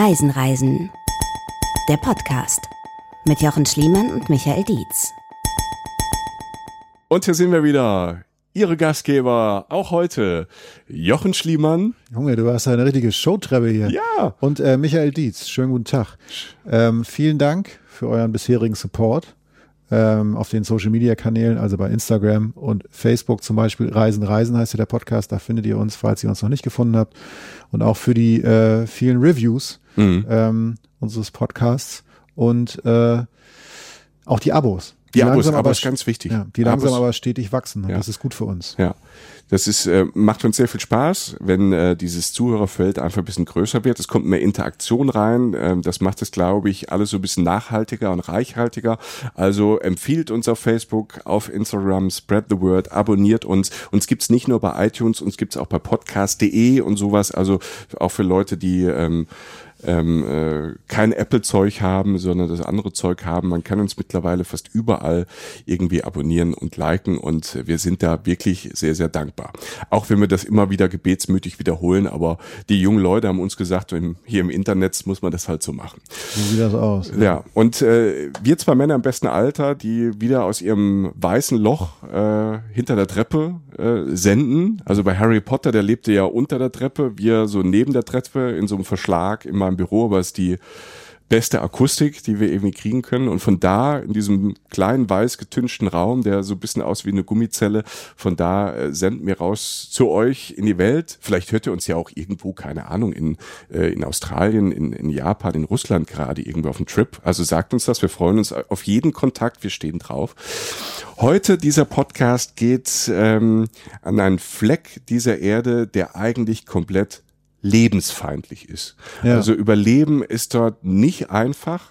Reisen, Reisen. Der Podcast mit Jochen Schliemann und Michael Dietz. Und hier sind wir wieder. Ihre Gastgeber, auch heute, Jochen Schliemann. Junge, du hast eine richtige Showtreppe hier. Ja. Und äh, Michael Dietz, schönen guten Tag. Ähm, vielen Dank für euren bisherigen Support ähm, auf den Social Media Kanälen, also bei Instagram und Facebook zum Beispiel. Reisen, Reisen heißt ja der Podcast, da findet ihr uns, falls ihr uns noch nicht gefunden habt. Und auch für die äh, vielen Reviews Mhm. ähm, unseres Podcasts und äh, auch die Abos. Die Abos, langsam aber aber ist ganz wichtig. Ja, die langsam Abos- aber stetig wachsen und Ja. das ist gut für uns. Ja, das ist, äh, macht uns sehr viel Spaß, wenn äh, dieses Zuhörerfeld einfach ein bisschen größer wird. Es kommt mehr Interaktion rein. Ähm, das macht es, glaube ich, alles so ein bisschen nachhaltiger und reichhaltiger. Also empfiehlt uns auf Facebook, auf Instagram, spread the word, abonniert uns. Uns gibt's nicht nur bei iTunes, uns gibt's auch bei podcast.de und sowas. Also auch für Leute, die ähm, ähm, äh, kein Apple-Zeug haben, sondern das andere Zeug haben. Man kann uns mittlerweile fast überall irgendwie abonnieren und liken und wir sind da wirklich sehr, sehr dankbar. Auch wenn wir das immer wieder gebetsmütig wiederholen, aber die jungen Leute haben uns gesagt, hier im Internet muss man das halt so machen. So sieht das aus. Ja, und äh, wir zwei Männer im besten Alter, die wieder aus ihrem weißen Loch äh, hinter der Treppe äh, senden. Also bei Harry Potter, der lebte ja unter der Treppe, wir so neben der Treppe in so einem Verschlag in meinem Büro, aber es ist die beste Akustik, die wir irgendwie kriegen können. Und von da, in diesem kleinen weiß getünchten Raum, der so ein bisschen aus wie eine Gummizelle, von da äh, senden wir raus zu euch in die Welt. Vielleicht hört ihr uns ja auch irgendwo, keine Ahnung, in, äh, in Australien, in, in Japan, in Russland gerade irgendwo auf dem Trip. Also sagt uns das, wir freuen uns auf jeden Kontakt, wir stehen drauf. Heute dieser Podcast geht ähm, an einen Fleck dieser Erde, der eigentlich komplett lebensfeindlich ist. Ja. Also Überleben ist dort nicht einfach.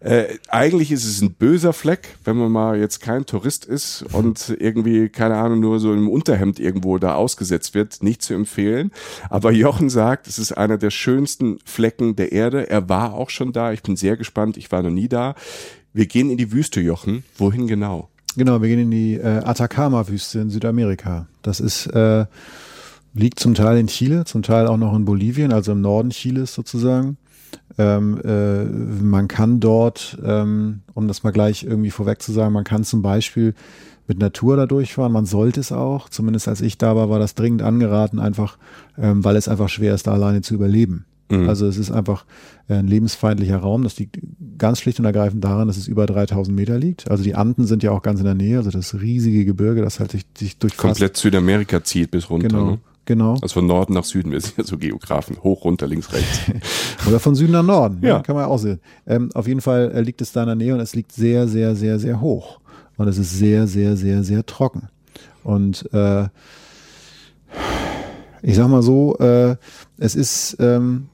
Äh, eigentlich ist es ein böser Fleck, wenn man mal jetzt kein Tourist ist und irgendwie, keine Ahnung, nur so im Unterhemd irgendwo da ausgesetzt wird, nicht zu empfehlen. Aber Jochen sagt, es ist einer der schönsten Flecken der Erde. Er war auch schon da. Ich bin sehr gespannt. Ich war noch nie da. Wir gehen in die Wüste, Jochen. Wohin genau? Genau, wir gehen in die äh, Atacama-Wüste in Südamerika. Das ist äh, liegt zum Teil in Chile, zum Teil auch noch in Bolivien, also im Norden Chiles sozusagen. Ähm, äh, man kann dort, ähm, um das mal gleich irgendwie vorweg zu sagen, man kann zum Beispiel mit Natur da durchfahren. Man sollte es auch. Zumindest als ich da war, war das dringend angeraten, einfach, ähm, weil es einfach schwer ist, da alleine zu überleben. Mhm. Also es ist einfach äh, ein lebensfeindlicher Raum. Das liegt ganz schlicht und ergreifend daran, dass es über 3000 Meter liegt. Also die Anden sind ja auch ganz in der Nähe. Also das riesige Gebirge, das halt sich, sich durch Komplett Südamerika zieht bis runter. Genau, Ne? Genau. Also von Norden nach Süden, wir sind ja so Geografen. Hoch, runter, links, rechts. Oder von Süden nach Norden. Ja. Ja. Kann man ja auch sehen. Ähm, auf jeden Fall äh, liegt es da in der Nähe und es liegt sehr, sehr, sehr, sehr hoch. Und es ist sehr, sehr, sehr, sehr trocken. Und äh, ich sag mal so, äh, es ist, ähm,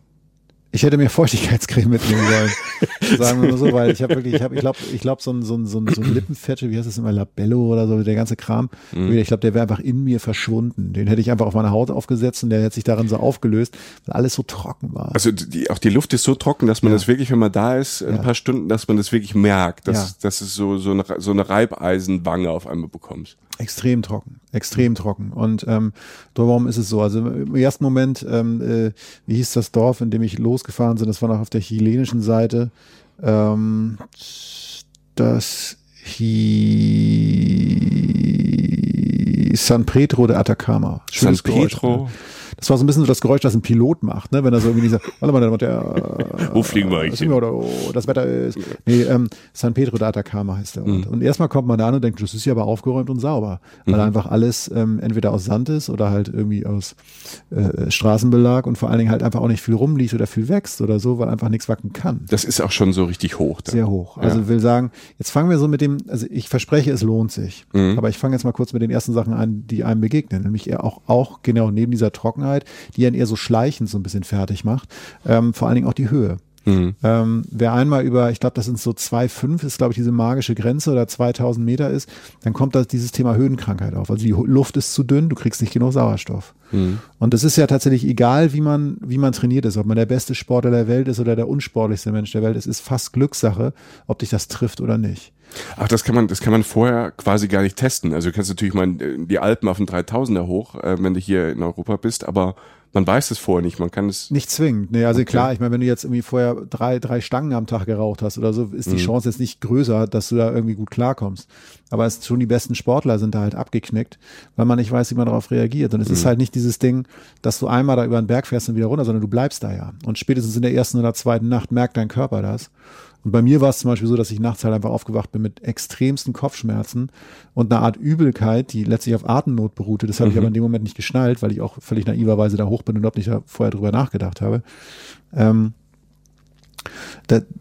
ich hätte mir Feuchtigkeitscreme mitnehmen sollen. Sagen wir mal so, weil ich habe wirklich, ich habe, ich glaube, ich glaube, so ein, so ein, so ein, so ein Lippenfette, wie heißt das immer, Labello oder so, der ganze Kram, ich glaube, der wäre einfach in mir verschwunden. Den hätte ich einfach auf meine Haut aufgesetzt und der hätte sich darin so aufgelöst, weil alles so trocken war. Also die, auch die Luft ist so trocken, dass man Ja. das wirklich, wenn man da ist, ein Ja. paar Stunden, dass man das wirklich merkt, dass, Ja. dass es so, so, eine, so eine Reibeisenwange auf einmal bekommt. Extrem trocken, extrem trocken. Und ähm, darum ist es so. Also im ersten Moment, ähm, äh, wie hieß das Dorf, in dem ich losgefahren bin? Das war noch auf der chilenischen Seite. Ähm, das hieß San Pedro de Atacama. San Schönes Geräusch, Pedro. ne? Das war so ein bisschen so das Geräusch, das ein Pilot macht, ne? wenn er so irgendwie dieser, warte mal, der, Wo fliegen wir eigentlich sind wir oder oh, das Wetter ist. Nee, ähm, San Pedro de Atacama heißt der Ort. Und erstmal kommt man da an und denkt, das ist ja aber aufgeräumt und sauber, weil einfach alles ähm, entweder aus Sand ist oder halt irgendwie aus äh, Straßenbelag und vor allen Dingen halt einfach auch nicht viel rumliegt oder viel wächst oder so, weil einfach nichts wachsen kann. Das ist auch schon so richtig hoch. Da. Sehr hoch. Also Ja. will sagen, jetzt fangen wir so mit dem, also ich verspreche, es lohnt sich. Mhm. Aber ich fange jetzt mal kurz mit den ersten Sachen an, die einem begegnen. Nämlich auch, auch genau neben dieser Trockenheit, die einen eher so schleichend so ein bisschen fertig macht, ähm, vor allen Dingen auch die Höhe. Mhm. Ähm, wer einmal über, ich glaube, das sind so 2,5 ist, glaube ich, diese magische Grenze oder 2000 Meter ist, dann kommt da dieses Thema Höhenkrankheit auf. Also die Luft ist zu dünn, du kriegst nicht genug Sauerstoff. Und das ist ja tatsächlich egal, wie man, wie man trainiert ist, ob man der beste Sportler der Welt ist oder der unsportlichste Mensch der Welt. Es ist fast Glückssache, ob dich das trifft oder nicht. Ach, das kann man, das kann man vorher quasi gar nicht testen. Also du kannst natürlich mal die Alpen auf den 3000er hoch, äh, wenn du hier in Europa bist, aber man weiß es vorher nicht, man kann es. Nicht zwingend. Nee, also okay. klar, ich meine, wenn du jetzt irgendwie vorher drei, drei Stangen am Tag geraucht hast oder so, ist die mhm. Chance jetzt nicht größer, dass du da irgendwie gut klarkommst. Aber es ist schon die besten Sportler sind da halt abgeknickt, weil man nicht weiß, wie man darauf reagiert. Und es mhm. ist halt nicht dieses Ding, dass du einmal da über den Berg fährst und wieder runter, sondern du bleibst da ja. Und spätestens in der ersten oder zweiten Nacht merkt dein Körper das. Und bei mir war es zum Beispiel so, dass ich nachts halt einfach aufgewacht bin mit extremsten Kopfschmerzen und einer Art Übelkeit, die letztlich auf Atemnot beruhte. Das habe mhm. ich aber in dem Moment nicht geschnallt, weil ich auch völlig naiverweise da hoch bin und überhaupt nicht vorher drüber nachgedacht habe. Ähm,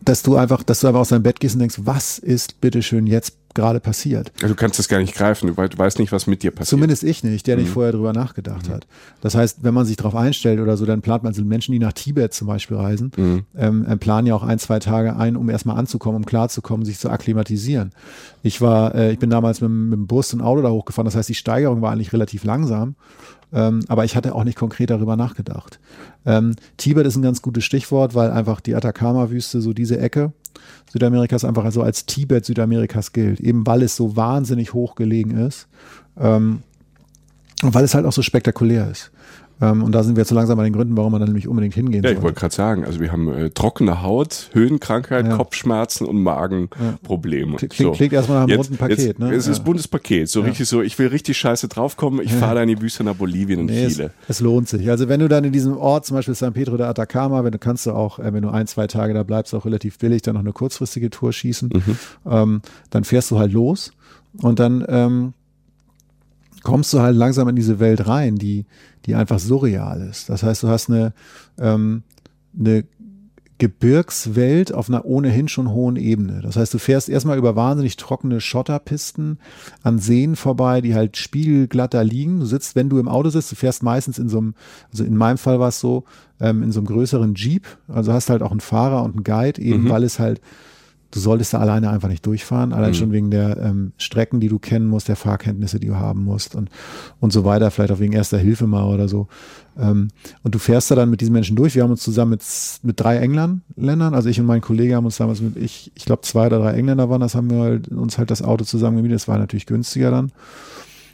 dass du einfach, dass du einfach aus deinem Bett gehst und denkst, was ist bitteschön jetzt gerade passiert. Du kannst das gar nicht greifen, du weißt nicht, was mit dir passiert. Zumindest ich nicht, der mhm. nicht vorher drüber nachgedacht mhm. hat. Das heißt, wenn man sich darauf einstellt oder so, dann plant man so Menschen, die nach Tibet zum Beispiel reisen, mhm. ähm, planen ja auch ein, zwei Tage ein, um erstmal anzukommen, um klarzukommen, sich zu akklimatisieren. Ich war, äh, ich bin damals mit, mit dem Bus und Auto da hochgefahren, das heißt, die Steigerung war eigentlich relativ langsam. Ähm, aber ich hatte auch nicht konkret darüber nachgedacht. Ähm, Tibet ist ein ganz gutes Stichwort, weil einfach die Atacama-Wüste, so diese Ecke, Südamerikas einfach also als Tibet Südamerikas gilt, eben weil es so wahnsinnig hoch gelegen ist ähm, und weil es halt auch so spektakulär ist. Ähm, und da sind wir jetzt so langsam bei den Gründen, warum man dann nämlich unbedingt hingehen Ja, ich wollte gerade sagen, also wir haben äh, trockene Haut, Höhenkrankheit, ja. Kopfschmerzen und Magenprobleme. Klingt, so. klingt erstmal nach einem jetzt, runden Paket, jetzt, ne? Es ist ja. buntes Paket, so ja. richtig so, ich will richtig scheiße draufkommen, ich ja. fahre da in die Wüste nach Bolivien und nee, Chile. Es, es, lohnt sich. Also wenn du dann in diesem Ort, zum Beispiel San Pedro de Atacama, wenn du kannst du auch, äh, wenn du ein, zwei Tage da bleibst, auch relativ billig dann noch eine kurzfristige Tour schießen, mhm. ähm, dann fährst du halt los und dann ähm, kommst du halt langsam in diese Welt rein, die, die einfach surreal ist. Das heißt, du hast eine, ähm, eine Gebirgswelt auf einer ohnehin schon hohen Ebene. Das heißt, du fährst erstmal über wahnsinnig trockene Schotterpisten an Seen vorbei, die halt spiegelglatter liegen. Du sitzt, wenn du im Auto sitzt, du fährst meistens in so einem, also in meinem Fall war es so, ähm, in so einem größeren Jeep. Also hast halt auch einen Fahrer und einen Guide, eben mhm. weil es halt du solltest da alleine einfach nicht durchfahren, allein mhm. schon wegen der ähm, Strecken, die du kennen musst, der Fahrkenntnisse, die du haben musst und, und so weiter, vielleicht auch wegen erster Hilfe mal oder so. Ähm, und du fährst da dann mit diesen Menschen durch. Wir haben uns zusammen mit, mit drei Engländern, Ländern, also ich und mein Kollege haben uns damals mit, ich, ich glaube zwei oder drei Engländer waren das, haben wir halt, uns halt das Auto zusammen gemietet, das war natürlich günstiger dann.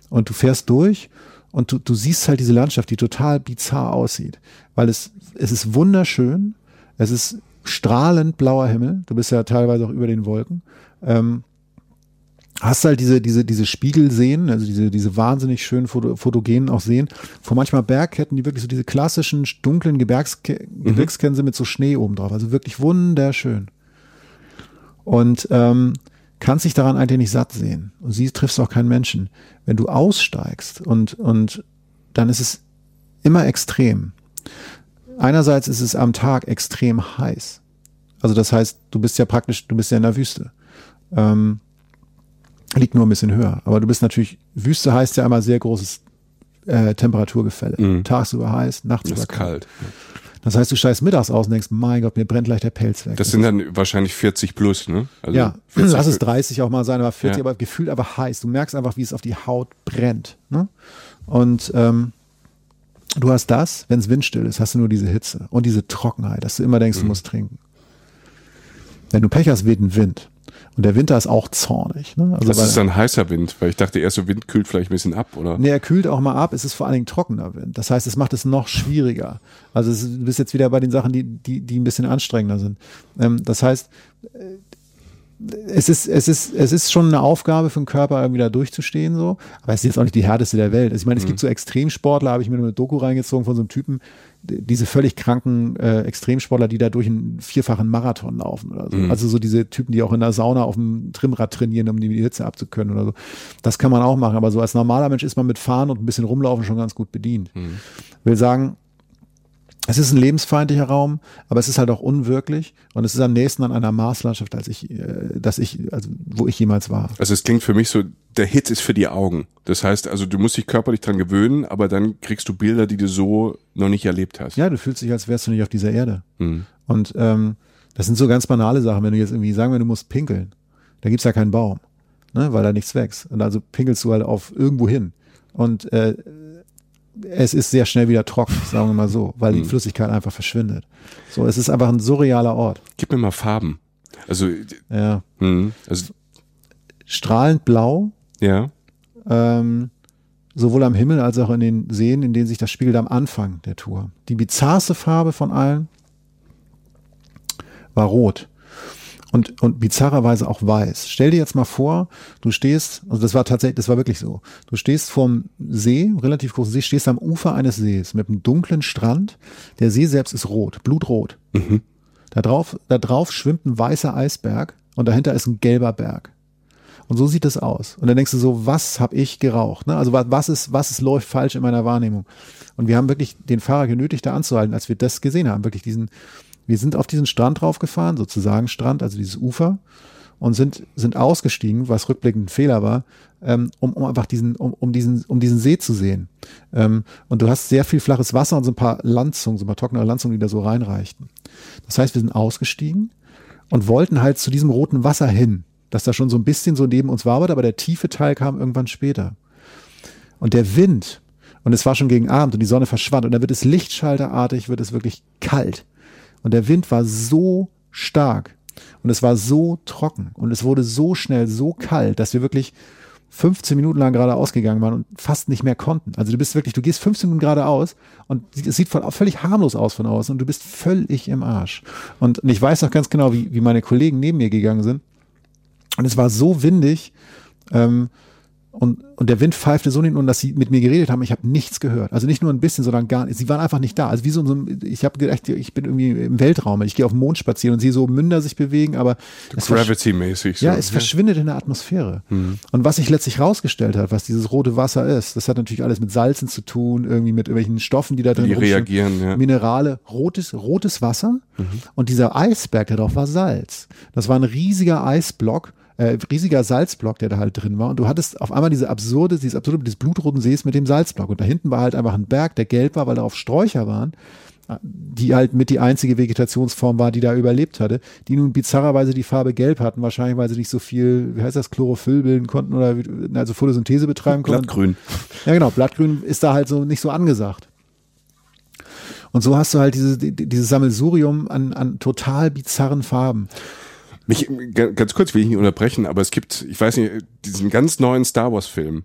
Und du fährst durch und du, du siehst halt diese Landschaft, die total bizarr aussieht, weil es, es ist wunderschön, es ist strahlend blauer Himmel. Du bist ja teilweise auch über den Wolken. Ähm, hast halt diese, diese, diese Spiegelseen, also diese, diese wahnsinnig schönen Foto, fotogenen auch Seen, vor manchmal Bergketten, die wirklich so diese klassischen dunklen Gebirgske mhm. Gebirgsketten sind mit so Schnee oben drauf. Also wirklich wunderschön. Und ähm, kannst dich daran eigentlich nicht satt sehen. Und sie triffst auch keinen Menschen. Wenn du aussteigst und, und dann ist es immer extrem. Einerseits ist es am Tag extrem heiß. Also das heißt, du bist ja praktisch, du bist ja in der Wüste. Ähm, liegt nur ein bisschen höher. Aber du bist natürlich, Wüste heißt ja immer sehr großes äh, Temperaturgefälle. Mhm. Tagsüber heiß, nachts über kalt. Das heißt, du steigst mittags aus und denkst, mein Gott, mir brennt gleich der Pelz weg. Das, sind dann wahrscheinlich 40 plus, ne? Also ja, lass es 30 auch mal sein, aber 40, ja. aber gefühlt aber heiß. Du merkst einfach, wie es auf die Haut brennt. Ne? Und ähm, Du hast das, wenn es windstill ist, hast du nur diese Hitze und diese Trockenheit, dass du immer denkst, mhm. du musst trinken. Wenn du Pech hast, weht ein Wind. Und der Winter ist auch zornig. Ne? Also das ist dann heißer Wind, weil ich dachte, erst so Wind kühlt vielleicht ein bisschen ab, oder? Nee, er kühlt auch mal ab, es ist vor allen Dingen trockener Wind. Das heißt, es macht es noch schwieriger. Also es, du bist jetzt wieder bei den Sachen, die, die, die ein bisschen anstrengender sind. Ähm, das heißt, es ist, es ist, es ist schon eine Aufgabe für den Körper, irgendwie da durchzustehen, so. Aber es ist jetzt auch nicht die härteste der Welt. Also ich meine, es mhm. gibt so Extremsportler, habe ich mir eine Doku reingezogen von so einem Typen, diese völlig kranken äh, Extremsportler, die da durch einen vierfachen Marathon laufen oder so. Mhm. Also so diese Typen, die auch in der Sauna auf dem Trimmrad trainieren, um die Hitze abzukönnen oder so. Das kann man auch machen. Aber so als normaler Mensch ist man mit Fahren und ein bisschen rumlaufen schon ganz gut bedient. Mhm. Will sagen, es ist ein lebensfeindlicher Raum, aber es ist halt auch unwirklich und es ist am nächsten an einer Marslandschaft, als ich, äh, dass ich, also wo ich jemals war. Also es klingt für mich so, der Hit ist für die Augen. Das heißt, also du musst dich körperlich dran gewöhnen, aber dann kriegst du Bilder, die du so noch nicht erlebt hast. Ja, du fühlst dich, als wärst du nicht auf dieser Erde. Mhm. Und ähm, das sind so ganz banale Sachen, wenn du jetzt irgendwie sagen, wenn du musst pinkeln, da gibt's ja keinen Baum, ne, weil da nichts wächst. Und also pinkelst du halt auf irgendwo hin. Und äh, es ist sehr schnell wieder trocken, sagen wir mal so, weil die hm. Flüssigkeit einfach verschwindet. So, es ist einfach ein surrealer Ort. Gib mir mal Farben. Also, ja. Mh, also strahlend blau, Ja. ähm, sowohl am Himmel als auch in den Seen, in denen sich das spiegelt am Anfang der Tour. Die bizarrste Farbe von allen war rot. Und, und bizarrerweise auch weiß. Stell dir jetzt mal vor, du stehst, also das war tatsächlich, das war wirklich so. Du stehst vorm See, relativ großen See, stehst am Ufer eines Sees mit einem dunklen Strand. Der See selbst ist rot, blutrot. Da drauf, da drauf schwimmt ein weißer Eisberg und dahinter ist ein gelber Berg. Und so sieht es aus. Und dann denkst du so, was habe ich geraucht? Ne? Also wa- was ist, was ist läuft falsch in meiner Wahrnehmung? Und wir haben wirklich den Fahrer genötigt, da anzuhalten, als wir das gesehen haben. Wirklich diesen, wir sind auf diesen Strand draufgefahren, sozusagen Strand, also dieses Ufer, und sind, sind ausgestiegen, was rückblickend ein Fehler war, ähm, um, um einfach diesen, um, um diesen, um diesen See zu sehen. Ähm, und du hast sehr viel flaches Wasser und so ein paar Landzungen, so ein paar trockene Landzungen, die da so reinreichten. Das heißt, wir sind ausgestiegen und wollten halt zu diesem roten Wasser hin, das da schon so ein bisschen so neben uns war, aber der tiefe Teil kam irgendwann später. Und der Wind, und es war schon gegen Abend und die Sonne verschwand und da wird es lichtschalterartig, wird es wirklich kalt. Und der Wind war so stark und es war so trocken und es wurde so schnell so kalt, dass wir wirklich 15 Minuten lang geradeaus gegangen waren und fast nicht mehr konnten. Also du bist wirklich, du gehst 15 Minuten geradeaus und es sieht von, völlig harmlos aus von außen und du bist völlig im Arsch. Und, und ich weiß noch ganz genau, wie, wie meine Kollegen neben mir gegangen sind. Und es war so windig, ähm, und, und der Wind pfeifte so hin und dass sie mit mir geredet haben, ich habe nichts gehört. Also nicht nur ein bisschen, sondern gar nicht. Sie waren einfach nicht da. Also wie so, so ich habe gedacht, ich bin irgendwie im Weltraum. Ich gehe auf den Mond spazieren und sehe so Münder sich bewegen, aber Gravity-mäßig. So. ja, es verschwindet in der Atmosphäre. Und was sich letztlich rausgestellt hat, was dieses rote Wasser ist, das hat natürlich alles mit Salzen zu tun, irgendwie mit irgendwelchen Stoffen, die da drin Die reagieren, ja. Minerale, rotes, rotes Wasser. Und dieser Eisberg da drauf war Salz. Das war ein riesiger Eisblock, äh, riesiger Salzblock, der da halt drin war. Und du hattest auf einmal diese absurde, dieses absurde, dieses blutroten Sees mit dem Salzblock. Und da hinten war halt einfach ein Berg, der gelb war, weil darauf Sträucher waren die halt mit die einzige Vegetationsform war, die da überlebt hatte, die nun bizarrerweise die Farbe gelb hatten, wahrscheinlich weil sie nicht so viel, wie heißt das, Chlorophyll bilden konnten oder also Photosynthese betreiben konnten. Blattgrün. Ja, genau, Blattgrün ist da halt so nicht so angesagt. Und so hast du halt diese, die- dieses Sammelsurium an, an total bizarren Farben. Mich, ga- ganz kurz will ich nicht unterbrechen, aber es gibt, ich weiß nicht, diesen ganz neuen Star Wars-Film.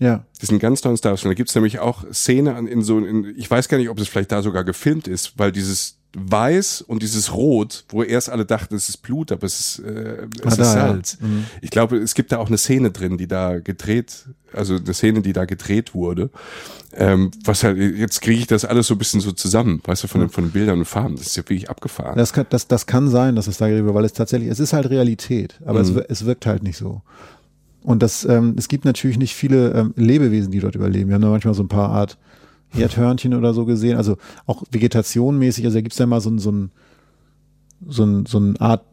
Ja. diesen ganz neuen Star Wars-Film. Da gibt's nämlich auch Szene an, in so, in, ich weiß gar nicht, ob es vielleicht da sogar gefilmt ist, weil dieses Weiß und dieses Rot, wo erst alle dachten, es ist Blut, aber es ist, äh, es Ah, ist da, ja. Salz. Ich glaube, es gibt da auch eine Szene drin, die da gedreht, also eine Szene, die da gedreht wurde. Ähm, was halt, jetzt kriege ich das alles so ein bisschen so zusammen, weißt du, von, den, von den Bildern und Farben. Das ist ja wirklich abgefahren. Das kann, das, das kann sein, dass es da wird, weil es tatsächlich, es ist halt Realität, aber Mhm. es, es wirkt halt nicht so. Und das, ähm, es gibt natürlich nicht viele ähm, Lebewesen, die dort überleben. Wir haben da manchmal so ein paar Art Erdhörnchen oder so gesehen, also auch vegetationmäßig, also da gibt's ja mal so ein, so ein, so ein, so eine Art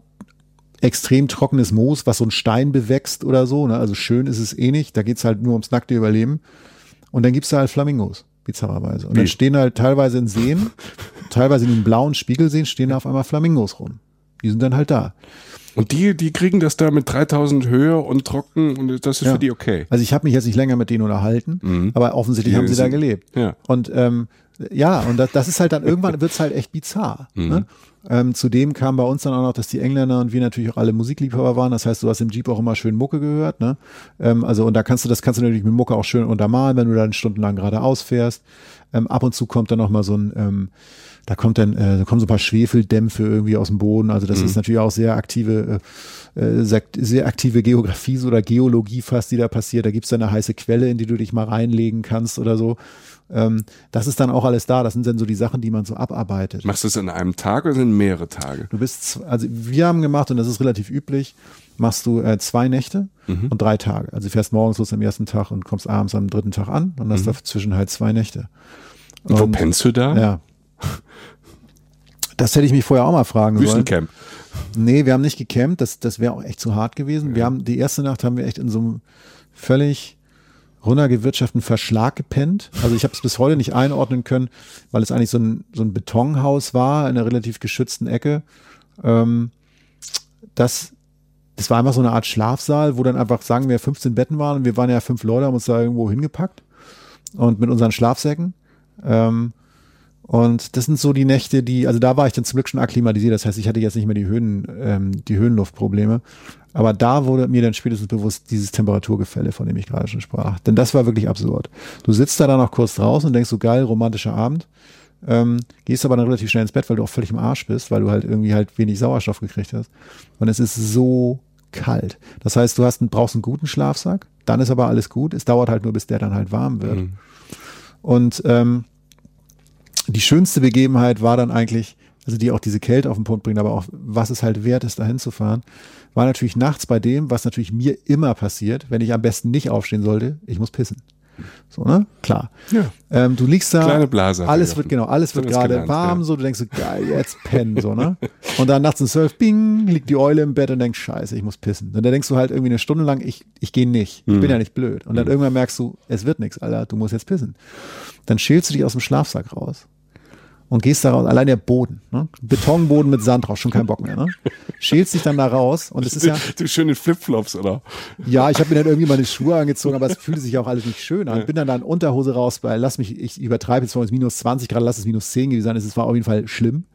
extrem trockenes Moos, was so ein Stein bewächst oder so, ne? also schön ist es eh nicht, da geht's halt nur ums nackte Überleben. Und dann gibt's da halt Flamingos, bizarrerweise. Und dann Wie? stehen halt teilweise in Seen, teilweise in den blauen Spiegelseen stehen da auf einmal Flamingos rum. Die sind dann halt da. Und die, die kriegen das da mit 3000 Höhe und trocken und das ist Ja. für die okay. Also ich habe mich jetzt nicht länger mit denen unterhalten, aber offensichtlich Die haben sie da gelebt. ja. Und ähm, ja, und das, das ist halt dann irgendwann wird's halt echt bizarr. Ne? Ähm, zudem kam bei uns dann auch noch, dass die Engländer und wir natürlich auch alle Musikliebhaber waren. Das heißt, du hast im Jeep auch immer schön Mucke gehört. Ne? Ähm, also und da kannst du das kannst du natürlich mit Mucke auch schön untermalen, wenn du dann stundenlang geradeaus fährst. Ähm, ab und zu kommt dann noch mal so ein ähm, da kommt dann, äh, da kommen so ein paar Schwefeldämpfe irgendwie aus dem Boden. Also das ist natürlich auch sehr aktive, äh, äh, sehr, aktive Geografie so oder Geologie fast, die da passiert. Da gibt's dann eine heiße Quelle, in die du dich mal reinlegen kannst oder so. Ähm, das ist dann auch alles da. Das sind dann so die Sachen, die man so abarbeitet. Machst du es an einem Tag oder sind mehrere Tage? Du bist, also wir haben gemacht, und das ist relativ üblich, machst du äh, zwei Nächte und drei Tage. Also du fährst morgens los am ersten Tag und kommst abends am dritten Tag an und hast dazwischen halt zwei Nächte. Und wo pennst du da? Ja. Das hätte ich mich vorher auch mal fragen sollen. Wüstencamp. Nee, wir haben nicht gecampt, das, das wäre auch echt zu hart gewesen. Wir haben, die erste Nacht haben wir echt in so einem völlig runtergewirtschafteten Verschlag gepennt. Also ich habe es bis heute nicht einordnen können, weil es eigentlich so ein, so ein Betonhaus war in einer relativ geschützten Ecke. Ähm, das, das war einfach so eine Art Schlafsaal, wo dann einfach, sagen wir, 15 Betten waren und wir waren ja fünf Leute, haben uns da irgendwo hingepackt und mit unseren Schlafsäcken. Ähm, Und das sind so die Nächte, die, also da war ich dann zum Glück schon akklimatisiert. Das heißt, ich hatte jetzt nicht mehr die Höhen, ähm, die Höhenluftprobleme. Aber da wurde mir dann spätestens bewusst dieses Temperaturgefälle, von dem ich gerade schon sprach. Denn das war wirklich absurd. Du sitzt da dann noch kurz draußen und denkst so geil, romantischer Abend. Ähm, gehst aber dann relativ schnell ins Bett, weil du auch völlig im Arsch bist, weil du halt irgendwie halt wenig Sauerstoff gekriegt hast. Und es ist so kalt. Das heißt, du hast, brauchst einen guten Schlafsack, dann ist aber alles gut. Es dauert halt nur, bis der dann halt warm wird. Mhm. Und ähm, die schönste Begebenheit war dann eigentlich, also die auch diese Kälte auf den Punkt bringt, aber auch was es halt wert ist, dahin zu fahren, war natürlich nachts bei dem, was natürlich mir immer passiert, wenn ich am besten nicht aufstehen sollte, ich muss pissen. So, ne? Klar. Ja. Ähm, du liegst da. Kleine Blase. Alles wird, genau, alles wird gerade warm, ja. so, du denkst so, geil, jetzt pennen, so, ne? Und dann nachts um zwölf, bing, liegt die Eule im Bett und denkst, scheiße, ich muss pissen. Und dann denkst du halt irgendwie eine Stunde lang, ich, ich gehe nicht. Ich mhm. bin ja nicht blöd. Und dann mhm. irgendwann merkst du, es wird nichts, Alter, du musst jetzt pissen. Dann schälst du dich aus dem Schlafsack raus und gehst da raus, allein der Boden, ne? Betonboden mit Sand drauf, schon kein Bock mehr, ne? Schälst dich dann da raus und es ist ja. Du schöne Flipflops, oder? Ja, ich habe mir dann irgendwie meine Schuhe angezogen, aber es fühlte sich auch alles nicht schön an. Bin dann da in Unterhose raus, weil lass mich, ich übertreibe jetzt vor uns minus 20 Grad, lass es minus 10 gewesen sein, es war auf jeden Fall schlimm.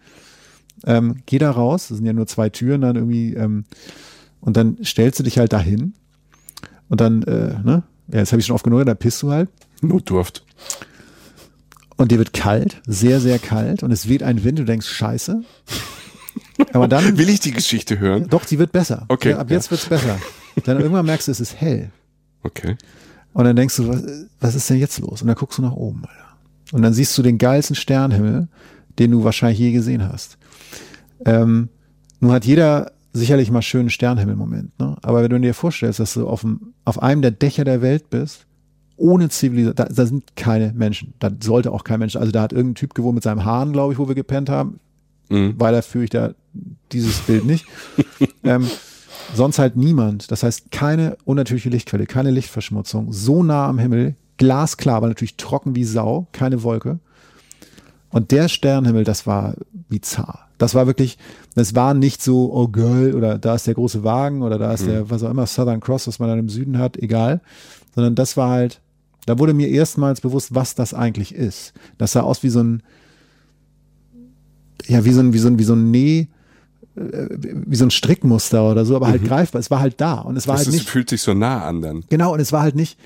Ähm, geh da raus, das sind ja nur zwei Türen dann irgendwie, ähm, und dann stellst du dich halt dahin und dann, äh, ne? Ja, jetzt habe ich schon oft genug, da pisst du halt. Notdurft. Und dir wird kalt, sehr, sehr kalt und es weht ein Wind, du denkst, scheiße. Aber dann. Will ich die Geschichte hören? Doch, die wird besser. Okay. Ja, ab jetzt ja. wird's besser. Dann irgendwann merkst du, es ist hell. Okay. Und dann denkst du, was, was ist denn jetzt los? Und dann guckst du nach oben, Alter. Und dann siehst du den geilsten Sternhimmel, den du wahrscheinlich je gesehen hast. Ähm, nun hat jeder sicherlich mal schönen Sternhimmel-Moment, ne? Aber wenn du dir vorstellst, dass du auf, dem, auf einem der Dächer der Welt bist ohne Zivilisation, da, da, sind keine Menschen. Da sollte auch kein Mensch, also da hat irgendein Typ gewohnt mit seinem Haaren, glaube ich, wo wir gepennt haben. Mhm. Weiter führe ich da dieses Bild nicht. ähm, sonst halt niemand. Das heißt, keine unnatürliche Lichtquelle, keine Lichtverschmutzung. So nah am Himmel, glasklar, aber natürlich trocken wie Sau, keine Wolke. Und der Sternhimmel, das war bizarr. Das war wirklich, das war nicht so, oh geil, oder da ist der große Wagen oder da ist mhm. der, was auch immer, Southern Cross, was man dann im Süden hat, egal. Sondern das war halt, da wurde mir erstmals bewusst, was das eigentlich ist. Das sah aus wie so ein, ja, wie so ein, wie so ein, wie so ein Näh, äh, wie so ein Strickmuster oder so, aber halt mhm. greifbar. Es war halt da und es war das halt nicht. Es fühlt sich so nah an dann. Genau und es war halt nicht.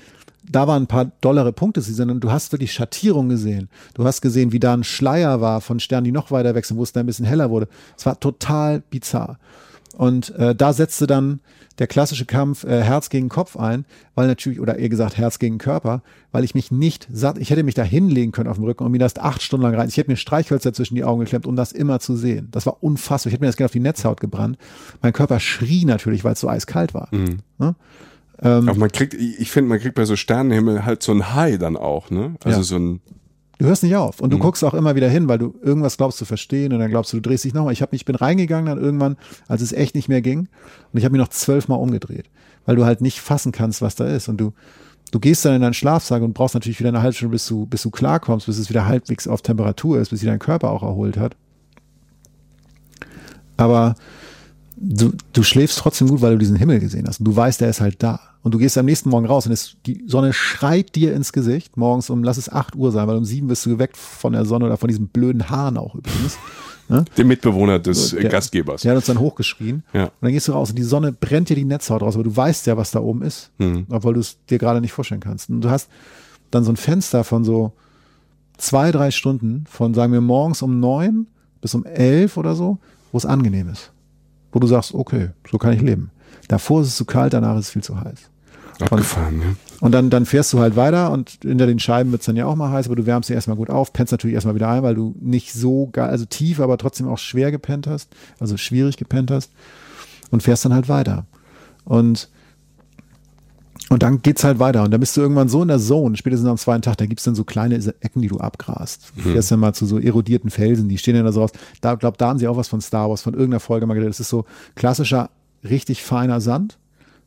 Da waren ein paar dollere Punkte, sondern du hast wirklich Schattierung gesehen. Du hast gesehen, wie da ein Schleier war von Sternen, die noch weiter weg sind, wo es dann ein bisschen heller wurde. Es war total bizarr. Und äh, da setzte dann der klassische Kampf äh, Herz gegen Kopf ein, weil natürlich, oder eher gesagt Herz gegen Körper, weil ich mich nicht satt, ich hätte mich da hinlegen können auf dem Rücken und mir das acht Stunden lang rein. Ich hätte mir Streichhölzer zwischen die Augen geklemmt, um das immer zu sehen. Das war unfassbar. Ich hätte mir das gerne auf die Netzhaut gebrannt. Mein Körper schrie natürlich, weil es so eiskalt war. Mhm. Ne? Ähm, Aber man kriegt, ich finde, man kriegt bei so Sternenhimmel halt so ein High dann auch, ne? Also ja. so ein Du hörst nicht auf und du mhm. guckst auch immer wieder hin, weil du irgendwas glaubst zu verstehen und dann glaubst du, du drehst dich nochmal. Ich, hab, ich bin reingegangen dann irgendwann, als es echt nicht mehr ging und ich habe mich noch zwölfmal umgedreht, weil du halt nicht fassen kannst, was da ist und du du gehst dann in deinen Schlafsack und brauchst natürlich wieder eine halbe Stunde, bis du bis du klarkommst, bis es wieder halbwegs auf Temperatur ist, bis sich dein Körper auch erholt hat. Aber du, du schläfst trotzdem gut, weil du diesen Himmel gesehen hast und du weißt, der ist halt da. Und du gehst am nächsten Morgen raus und es, die Sonne schreit dir ins Gesicht. Morgens um, lass es acht Uhr sein, weil um sieben bist du geweckt von der Sonne oder von diesem blöden Hahn auch übrigens. Ne? Dem Mitbewohner des der, Gastgebers. Der hat uns dann hochgeschrien. Ja. Und dann gehst du raus und die Sonne brennt dir die Netzhaut raus, aber du weißt ja, was da oben ist. Mhm. Obwohl du es dir gerade nicht vorstellen kannst. Und du hast dann so ein Fenster von so zwei, drei Stunden, von sagen wir morgens um neun bis um elf oder so, wo es angenehm ist. Wo du sagst, okay, so kann ich leben. Davor ist es zu kalt, danach ist es viel zu heiß. Abgefahren, und, ne? Und dann, dann fährst du halt weiter und hinter den Scheiben wird es dann ja auch mal heiß, aber du wärmst dich erstmal gut auf, pennst natürlich erstmal wieder ein, weil du nicht so geil, also tief, aber trotzdem auch schwer gepennt hast, also schwierig gepennt hast und fährst dann halt weiter. Und und dann geht's halt weiter. Und dann bist du irgendwann so in der Zone, spätestens am zweiten Tag, da gibt's dann so kleine Ecken, die du abgrast. Mhm. fährst dann mal zu so erodierten Felsen, die stehen dann da so raus. Da, glaub, da haben sie auch was von Star Wars, von irgendeiner Folge mal gedacht. Das ist so klassischer, richtig feiner Sand.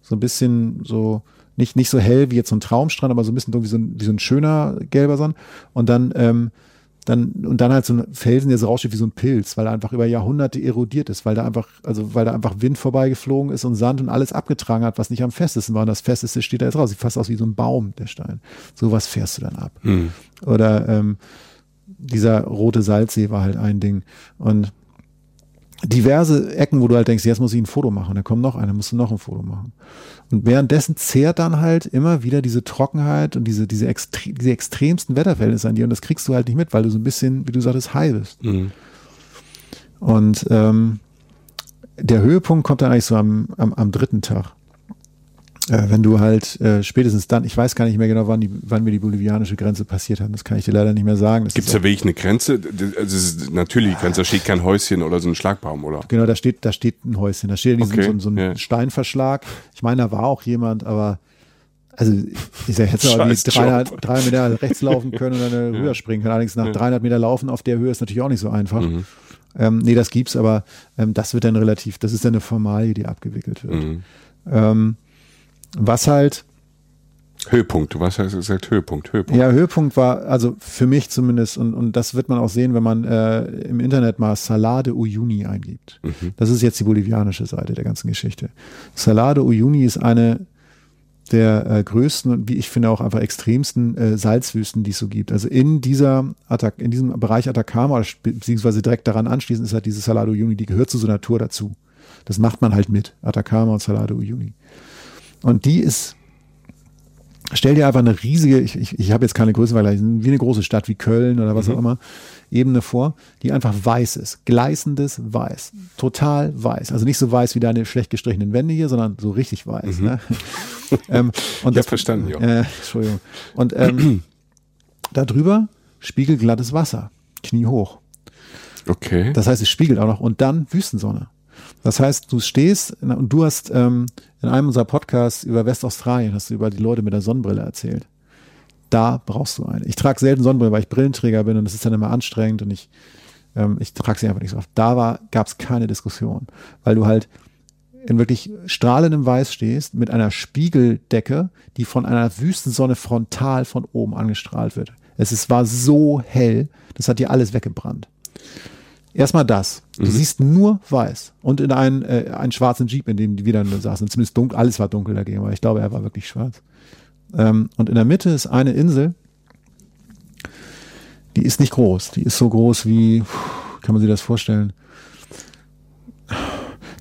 So ein bisschen so, nicht, nicht so hell wie jetzt so ein Traumstrand, aber so ein bisschen wie so ein, wie so ein schöner gelber Sand. Und dann, ähm, dann, und dann halt so ein Felsen, der so raussteht wie so ein Pilz, weil er einfach über Jahrhunderte erodiert ist, weil da einfach, also weil da einfach Wind vorbeigeflogen ist und Sand und alles abgetragen hat, was nicht am festesten war. Und das Festeste steht da jetzt raus. Sieht fast aus wie so ein Baum, der Stein. So was fährst du dann ab. Mhm. Oder ähm, dieser rote Salzsee war halt ein Ding. Und diverse Ecken, wo du halt denkst, jetzt muss ich ein Foto machen. Da kommt noch einer, musst du noch ein Foto machen. Und währenddessen zehrt dann halt immer wieder diese Trockenheit und diese, diese, extre diese extremsten Wetterverhältnisse an dir. Und das kriegst du halt nicht mit, weil du so ein bisschen, wie du sagtest, high bist. Mhm. Und ähm, der Höhepunkt kommt dann eigentlich so am, am, am dritten Tag. Äh, wenn du halt äh, spätestens dann, ich weiß gar nicht mehr genau, wann, die, wann wir die bolivianische Grenze passiert haben, das kann ich dir leider nicht mehr sagen. Gibt es da wirklich eine Grenze? Das ist natürlich die Grenze, da steht kein Häuschen oder so ein Schlagbaum, oder? Genau, da steht, da steht ein Häuschen, da steht okay, so, so, ein ja. Steinverschlag. Ich meine, da war auch jemand, aber also ich sag, hätte aber wie 300, 300 Meter rechts laufen können und dann ja. rüber springen können. Allerdings nach ja. 300 Meter laufen auf der Höhe ist natürlich auch nicht so einfach. Mhm. Ähm, nee, das gibt's, aber ähm, das wird dann relativ, das ist dann eine Formalie, die abgewickelt wird. Mhm. Ähm, was halt Höhepunkt, du hast ja gesagt Höhepunkt, Höhepunkt. Ja, Höhepunkt war, also für mich zumindest, und, und das wird man auch sehen, wenn man äh, im Internet mal Salade Uyuni eingibt. Mhm. Das ist jetzt die bolivianische Seite der ganzen Geschichte. Salade Uyuni ist eine der äh, größten und wie ich finde auch einfach extremsten äh, Salzwüsten, die es so gibt. Also in dieser Attac in diesem Bereich Atacama, beziehungsweise direkt daran anschließend ist halt diese Salado Uyuni, die gehört zu so einer Tour dazu. Das macht man halt mit, Atacama und Salado Uyuni. Und die ist, stell dir einfach eine riesige, ich, ich, ich habe jetzt keine Größenvergleiche, wie eine große Stadt wie Köln oder was mhm. auch immer, Ebene vor, die einfach weiß ist. Gleißendes Weiß. Total weiß. Also nicht so weiß wie deine schlecht gestrichenen Wände hier, sondern so richtig weiß. Mhm. Ne? ähm, und ich das, verstanden, ja. Äh, Entschuldigung. Und ähm, darüber spiegelglattes Wasser. Kniehoch. Okay. Das heißt, es spiegelt auch noch. Und dann Wüstensonne. Das heißt, du stehst und du hast ähm, in einem unserer Podcasts über Westaustralien, hast du über die Leute mit der Sonnenbrille erzählt. Da brauchst du eine. Ich trage selten Sonnenbrille, weil ich Brillenträger bin und das ist dann immer anstrengend und ich, ähm, ich trage sie einfach nicht so oft. Da gab es keine Diskussion, weil du halt in wirklich strahlendem Weiß stehst mit einer Spiegeldecke, die von einer Wüstensonne frontal von oben angestrahlt wird. Es ist, war so hell, das hat dir alles weggebrannt. Erstmal das. Du mhm. siehst nur weiß und in einen, äh, einen schwarzen Jeep, in dem die wieder saßen. Zumindest dunkel, alles war dunkel dagegen, aber ich glaube, er war wirklich schwarz. Ähm, und in der Mitte ist eine Insel, die ist nicht groß. Die ist so groß wie, kann man sich das vorstellen?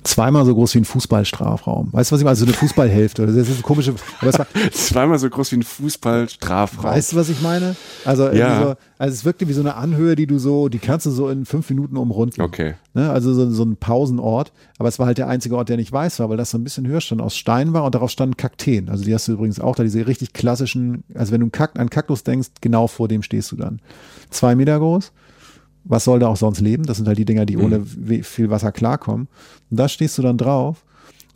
Zweimal so groß wie ein Fußballstrafraum. Weißt du, was ich meine? Also eine Fußballhälfte. Das ist eine komische. Zweimal so groß wie ein Fußballstrafraum. Weißt du, was ich meine? Also, ja. so, also es wirkte wie so eine Anhöhe, die du so, die kannst du so in fünf Minuten umrunden. Okay. Ne? Also so, so ein Pausenort. Aber es war halt der einzige Ort, der nicht weiß war, weil das so ein bisschen höher stand, aus Stein war und darauf standen Kakteen. Also die hast du übrigens auch da, diese richtig klassischen, also wenn du an Kaktus denkst, genau vor dem stehst du dann. Zwei Meter groß was soll da auch sonst leben? Das sind halt die Dinger, die mhm. ohne viel Wasser klarkommen. Und da stehst du dann drauf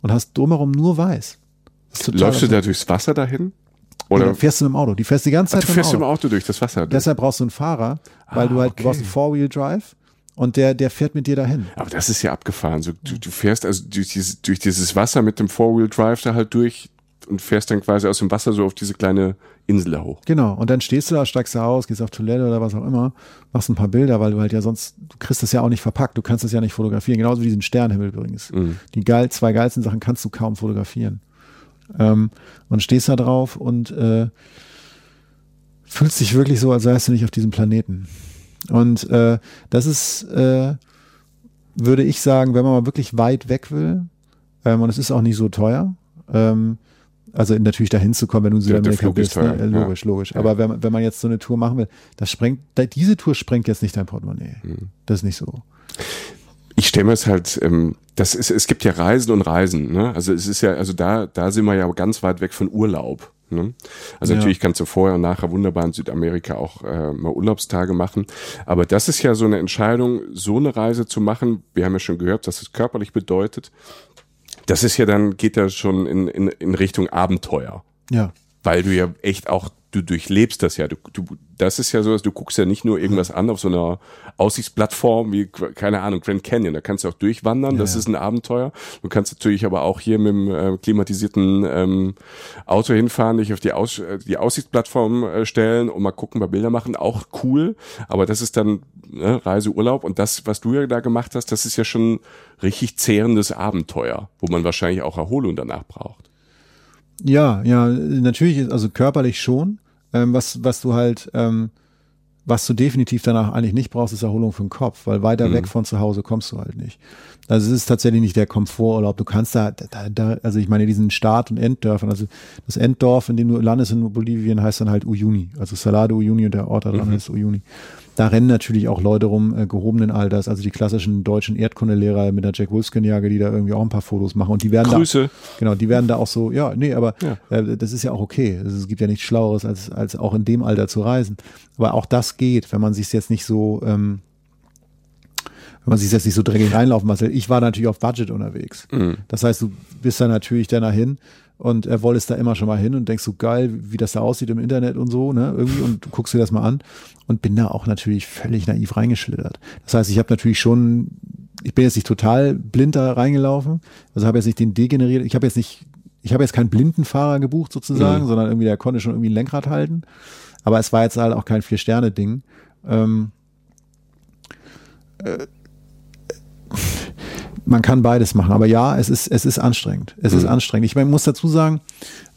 und hast drumherum nur weiß. Läufst du da durchs Wasser dahin? Oder ja, fährst du mit dem Auto. Die fährst die ganze Zeit Ach, du fährst mit dem Auto durch das Wasser. Durch. Deshalb brauchst du einen Fahrer, weil ah, du halt okay. du brauchst einen Four-Wheel-Drive und der, der fährt mit dir dahin. Aber das ist ja abgefahren. So, du, du fährst also durch dieses, durch dieses Wasser mit dem Four-Wheel-Drive da halt durch und fährst dann quasi aus dem Wasser so auf diese kleine Insel da hoch. Genau, und dann stehst du da, steigst du aus, gehst auf Toilette oder was auch immer, machst ein paar Bilder, weil du halt ja sonst, du kriegst das ja auch nicht verpackt, du kannst das ja nicht fotografieren, genauso wie diesen Sternhimmel übrigens. Mhm. Die geil, zwei geilsten Sachen kannst du kaum fotografieren. Ähm, und stehst da drauf und äh, fühlst dich wirklich so, als seist du nicht auf diesem Planeten. Und äh, das ist, äh, würde ich sagen, wenn man mal wirklich weit weg will, ähm, und es ist auch nicht so teuer, ähm, also natürlich dahin zu kommen, wenn du in Südamerika bist. Ne? Logisch, ja. logisch. Aber wenn, wenn man jetzt so eine Tour machen will, das sprengt, diese Tour sprengt jetzt nicht dein Portemonnaie. Mhm. Das ist nicht so. Ich stelle mir es halt, ähm, das ist, es gibt ja Reisen und Reisen, ne? Also es ist ja, also da, da sind wir ja ganz weit weg von Urlaub. Ne? Also ja. natürlich kannst du vorher und nachher wunderbar in Südamerika auch äh, mal Urlaubstage machen. Aber das ist ja so eine Entscheidung, so eine Reise zu machen. Wir haben ja schon gehört, was es körperlich bedeutet das ist ja dann, geht ja schon in, in, in Richtung Abenteuer. Ja. Weil du ja echt auch, du durchlebst das ja. Du, du, das ist ja so, du guckst ja nicht nur irgendwas an auf so einer Aussichtsplattform wie, keine Ahnung, Grand Canyon. Da kannst du auch durchwandern, das ja. ist ein Abenteuer. Du kannst natürlich aber auch hier mit dem äh, klimatisierten ähm, Auto hinfahren, dich auf die, Aus die Aussichtsplattform äh, stellen und mal gucken, mal Bilder machen. Auch cool, aber das ist dann ne, Reiseurlaub. Und das, was du ja da gemacht hast, das ist ja schon richtig zehrendes Abenteuer, wo man wahrscheinlich auch Erholung danach braucht. Ja, ja, natürlich, also körperlich schon. Ähm, was, was du halt, ähm, was du definitiv danach eigentlich nicht brauchst, ist Erholung für den Kopf, weil weiter Mhm. weg von zu Hause kommst du halt nicht. Also es ist tatsächlich nicht der Komforturlaub. Du kannst da, da, da also ich meine diesen Start- und Enddörfern, also das Enddorf, in dem du landest in Bolivien, heißt dann halt Uyuni. Also Salado Uyuni und der Ort daran Mhm. heißt Uyuni. Da rennen natürlich auch Leute rum, äh, gehobenen Alters, also die klassischen deutschen Erdkundelehrer mit der Jack Wolfskin-Jacke, die da irgendwie auch ein paar Fotos machen. Und die werden Grüße. da, genau, die werden da auch so, ja, nee, aber Ja. äh, das ist ja auch okay. Also es gibt ja nichts Schlaueres, als, als auch in dem Alter zu reisen. Aber auch das geht, wenn man sich jetzt nicht so, ähm, wenn man sich jetzt nicht so dreckig reinlaufen muss. Ich war natürlich auf Budget unterwegs. Mhm. Das heißt, du bist da natürlich dann dahin und er wolltest da immer schon mal hin und denkst so geil, wie das da aussieht im Internet und so, ne, irgendwie und du guckst dir das mal an und bin da auch natürlich völlig naiv reingeschlittert. Das heißt, ich habe natürlich schon, ich bin jetzt nicht total blind da reingelaufen, also habe jetzt nicht den degeneriert, ich habe jetzt nicht, ich habe jetzt keinen blinden Fahrer gebucht sozusagen, Mhm. sondern irgendwie der konnte schon irgendwie ein Lenkrad halten, aber es war jetzt halt auch kein Vier-Sterne-Ding. Ähm, man kann beides machen. Aber ja, es ist, es ist anstrengend. Es ist anstrengend. Ich meine, muss dazu sagen,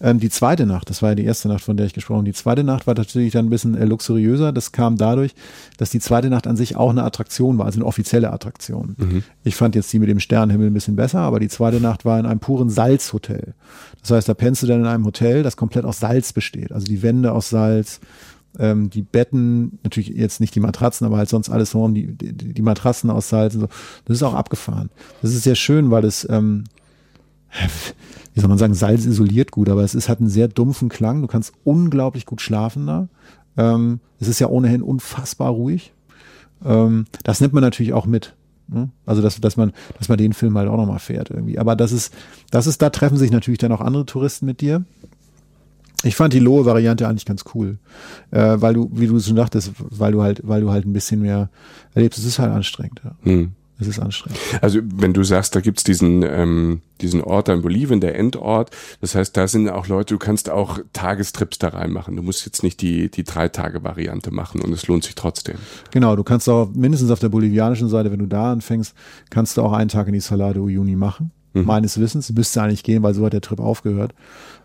ähm, die zweite Nacht, das war ja die erste Nacht, von der ich gesprochen habe, die zweite Nacht war natürlich dann ein bisschen äh, luxuriöser. Das kam dadurch, dass die zweite Nacht an sich auch eine Attraktion war, also eine offizielle Attraktion. Ich fand jetzt die mit dem Sternenhimmel ein bisschen besser, aber die zweite Nacht war in einem puren Salzhotel. Das heißt, da pennst du dann in einem Hotel, das komplett aus Salz besteht. Also die Wände aus Salz, ähm, die Betten, natürlich jetzt nicht die Matratzen, aber halt sonst alles so, die, die, die Matratzen aus Salz und so. Das ist auch abgefahren. Das ist sehr schön, weil es, ähm, wie soll man sagen, Salz isoliert gut, aber es ist, hat einen sehr dumpfen Klang. Du kannst unglaublich gut schlafen da. Ähm, es ist ja ohnehin unfassbar ruhig. Ähm, das nimmt man natürlich auch mit. ne? Also dass, dass man, dass man den Film halt auch nochmal fährt irgendwie. Aber das ist, das ist, da treffen sich natürlich dann auch andere Touristen mit dir. Ich fand die lohe Variante eigentlich ganz cool, äh, weil du, wie du schon dachtest, weil du halt, weil du halt ein bisschen mehr erlebst. Es ist halt anstrengend. Ja. Hm. Es ist anstrengend. Also wenn du sagst, da gibt's diesen, ähm, diesen Ort da in Bolivien, der Endort, das heißt, da sind auch Leute, du kannst auch Tagestrips da reinmachen. Du musst jetzt nicht die, die Drei-Tage-Variante machen und es lohnt sich trotzdem. Genau, du kannst auch mindestens auf der bolivianischen Seite, wenn du da anfängst, kannst du auch einen Tag in die Salado Uyuni machen. Meines Wissens müsste eigentlich gehen, weil so hat der Trip aufgehört.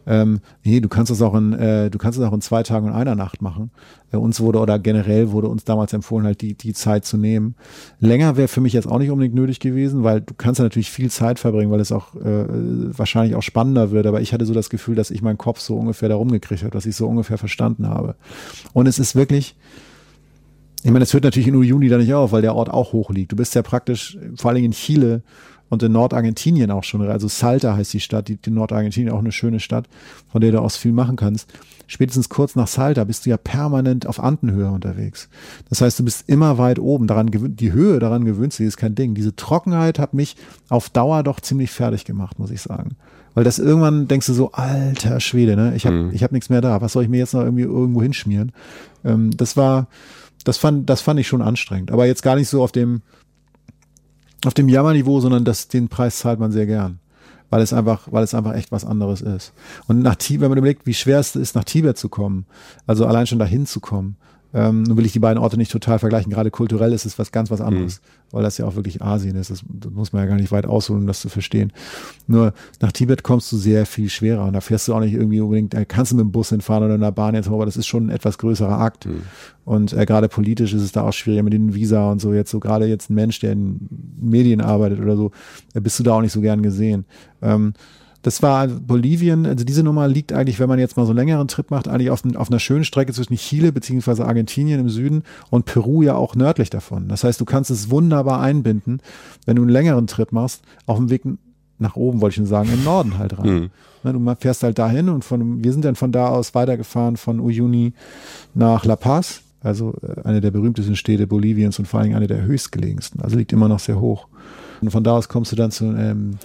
Ähm, nee, du kannst es auch in, äh, du kannst es auch in zwei Tagen und einer Nacht machen. Äh, uns wurde oder generell wurde uns damals empfohlen, halt die, die Zeit zu nehmen. Länger wäre für mich jetzt auch nicht unbedingt nötig gewesen, weil du kannst ja natürlich viel Zeit verbringen, weil es auch äh, wahrscheinlich auch spannender wird. Aber ich hatte so das Gefühl, dass ich meinen Kopf so ungefähr da rumgekriegt habe, dass ich so ungefähr verstanden habe. Und es ist wirklich, ich meine, es hört natürlich in Uyuni da nicht auf, weil der Ort auch hoch liegt. Du bist ja praktisch, vor allen Dingen in Chile und in Nordargentinien auch schon, also Salta heißt die Stadt, die, die Nordargentinien auch eine schöne Stadt, von der du aus viel machen kannst. Spätestens kurz nach Salta bist du ja permanent auf Andenhöhe unterwegs. Das heißt, du bist immer weit oben. Daran die Höhe daran gewöhnt sich, ist kein Ding. Diese Trockenheit hat mich auf Dauer doch ziemlich fertig gemacht, muss ich sagen. Weil das irgendwann denkst du so, alter Schwede, ne? Ich habe Mhm. ich hab nichts mehr da. Was soll ich mir jetzt noch irgendwie irgendwo hinschmieren? Ähm, das war, das fand, das fand ich schon anstrengend. Aber jetzt gar nicht so auf dem, auf dem Jammerniveau, sondern das, den Preis zahlt man sehr gern. Weil es einfach, weil es einfach echt was anderes ist. Und nach Tibet, wenn man überlegt, wie schwer es ist, nach Tibet zu kommen, also allein schon dahin zu kommen, ähm, nun will ich die beiden Orte nicht total vergleichen. Gerade kulturell ist es was ganz was anderes, weil das ja auch wirklich Asien ist. Das, das muss man ja gar nicht weit ausholen, um das zu verstehen. Nur nach Tibet kommst du sehr viel schwerer und da fährst du auch nicht irgendwie unbedingt, da kannst du mit dem Bus hinfahren oder in der Bahn jetzt, aber das ist schon ein etwas größerer Akt. Und äh, gerade politisch ist es da auch schwieriger mit den Visa und so. Jetzt so gerade jetzt ein Mensch, der in Medien arbeitet oder so, äh, bist du da auch nicht so gern gesehen. Ähm, das war Bolivien, also diese Nummer liegt eigentlich, wenn man jetzt mal so einen längeren Trip macht, eigentlich auf, auf einer schönen Strecke zwischen Chile beziehungsweise Argentinien im Süden und Peru ja auch nördlich davon. Das heißt, du kannst es wunderbar einbinden, wenn du einen längeren Trip machst, auf dem Weg nach oben, wollte ich schon sagen, im Norden halt rein. Mhm. Ne, Du fährst halt dahin und von, wir sind dann von da aus weitergefahren von Uyuni nach La Paz, also äh, eine der berühmtesten Städte Boliviens und vor allen Dingen eine der höchstgelegensten, also liegt immer noch sehr hoch. Und von da aus kommst du dann zu ähm,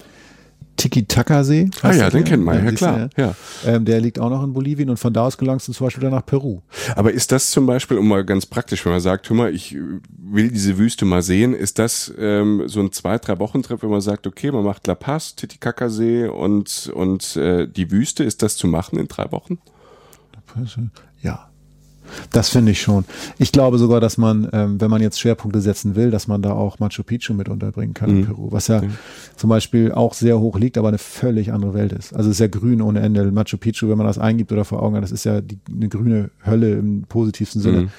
Tiki-Taka-See. Ah ja, der? den kennt man, ja klar. Ja. Ähm, der liegt auch noch in Bolivien und von da aus gelangst du zum Beispiel dann nach Peru. Aber ist das zum Beispiel, um mal ganz praktisch, wenn man sagt, hör mal, ich will diese Wüste mal sehen, ist das ähm, so ein zwei, drei Wochen Trip, wenn man sagt, okay, man macht La Paz, Titicacasee und, und äh, die Wüste, ist das zu machen in drei Wochen? Das finde ich schon. Ich glaube sogar, dass man, ähm, wenn man jetzt Schwerpunkte setzen will, dass man da auch Machu Picchu mit unterbringen kann in Mhm. Peru, was ja zum Beispiel auch sehr hoch liegt, aber eine völlig andere Welt ist. Also es ist ja grün ohne Ende. Machu Picchu, wenn man das eingibt oder vor Augen hat, das ist ja die, eine grüne Hölle im positivsten Sinne. Mhm.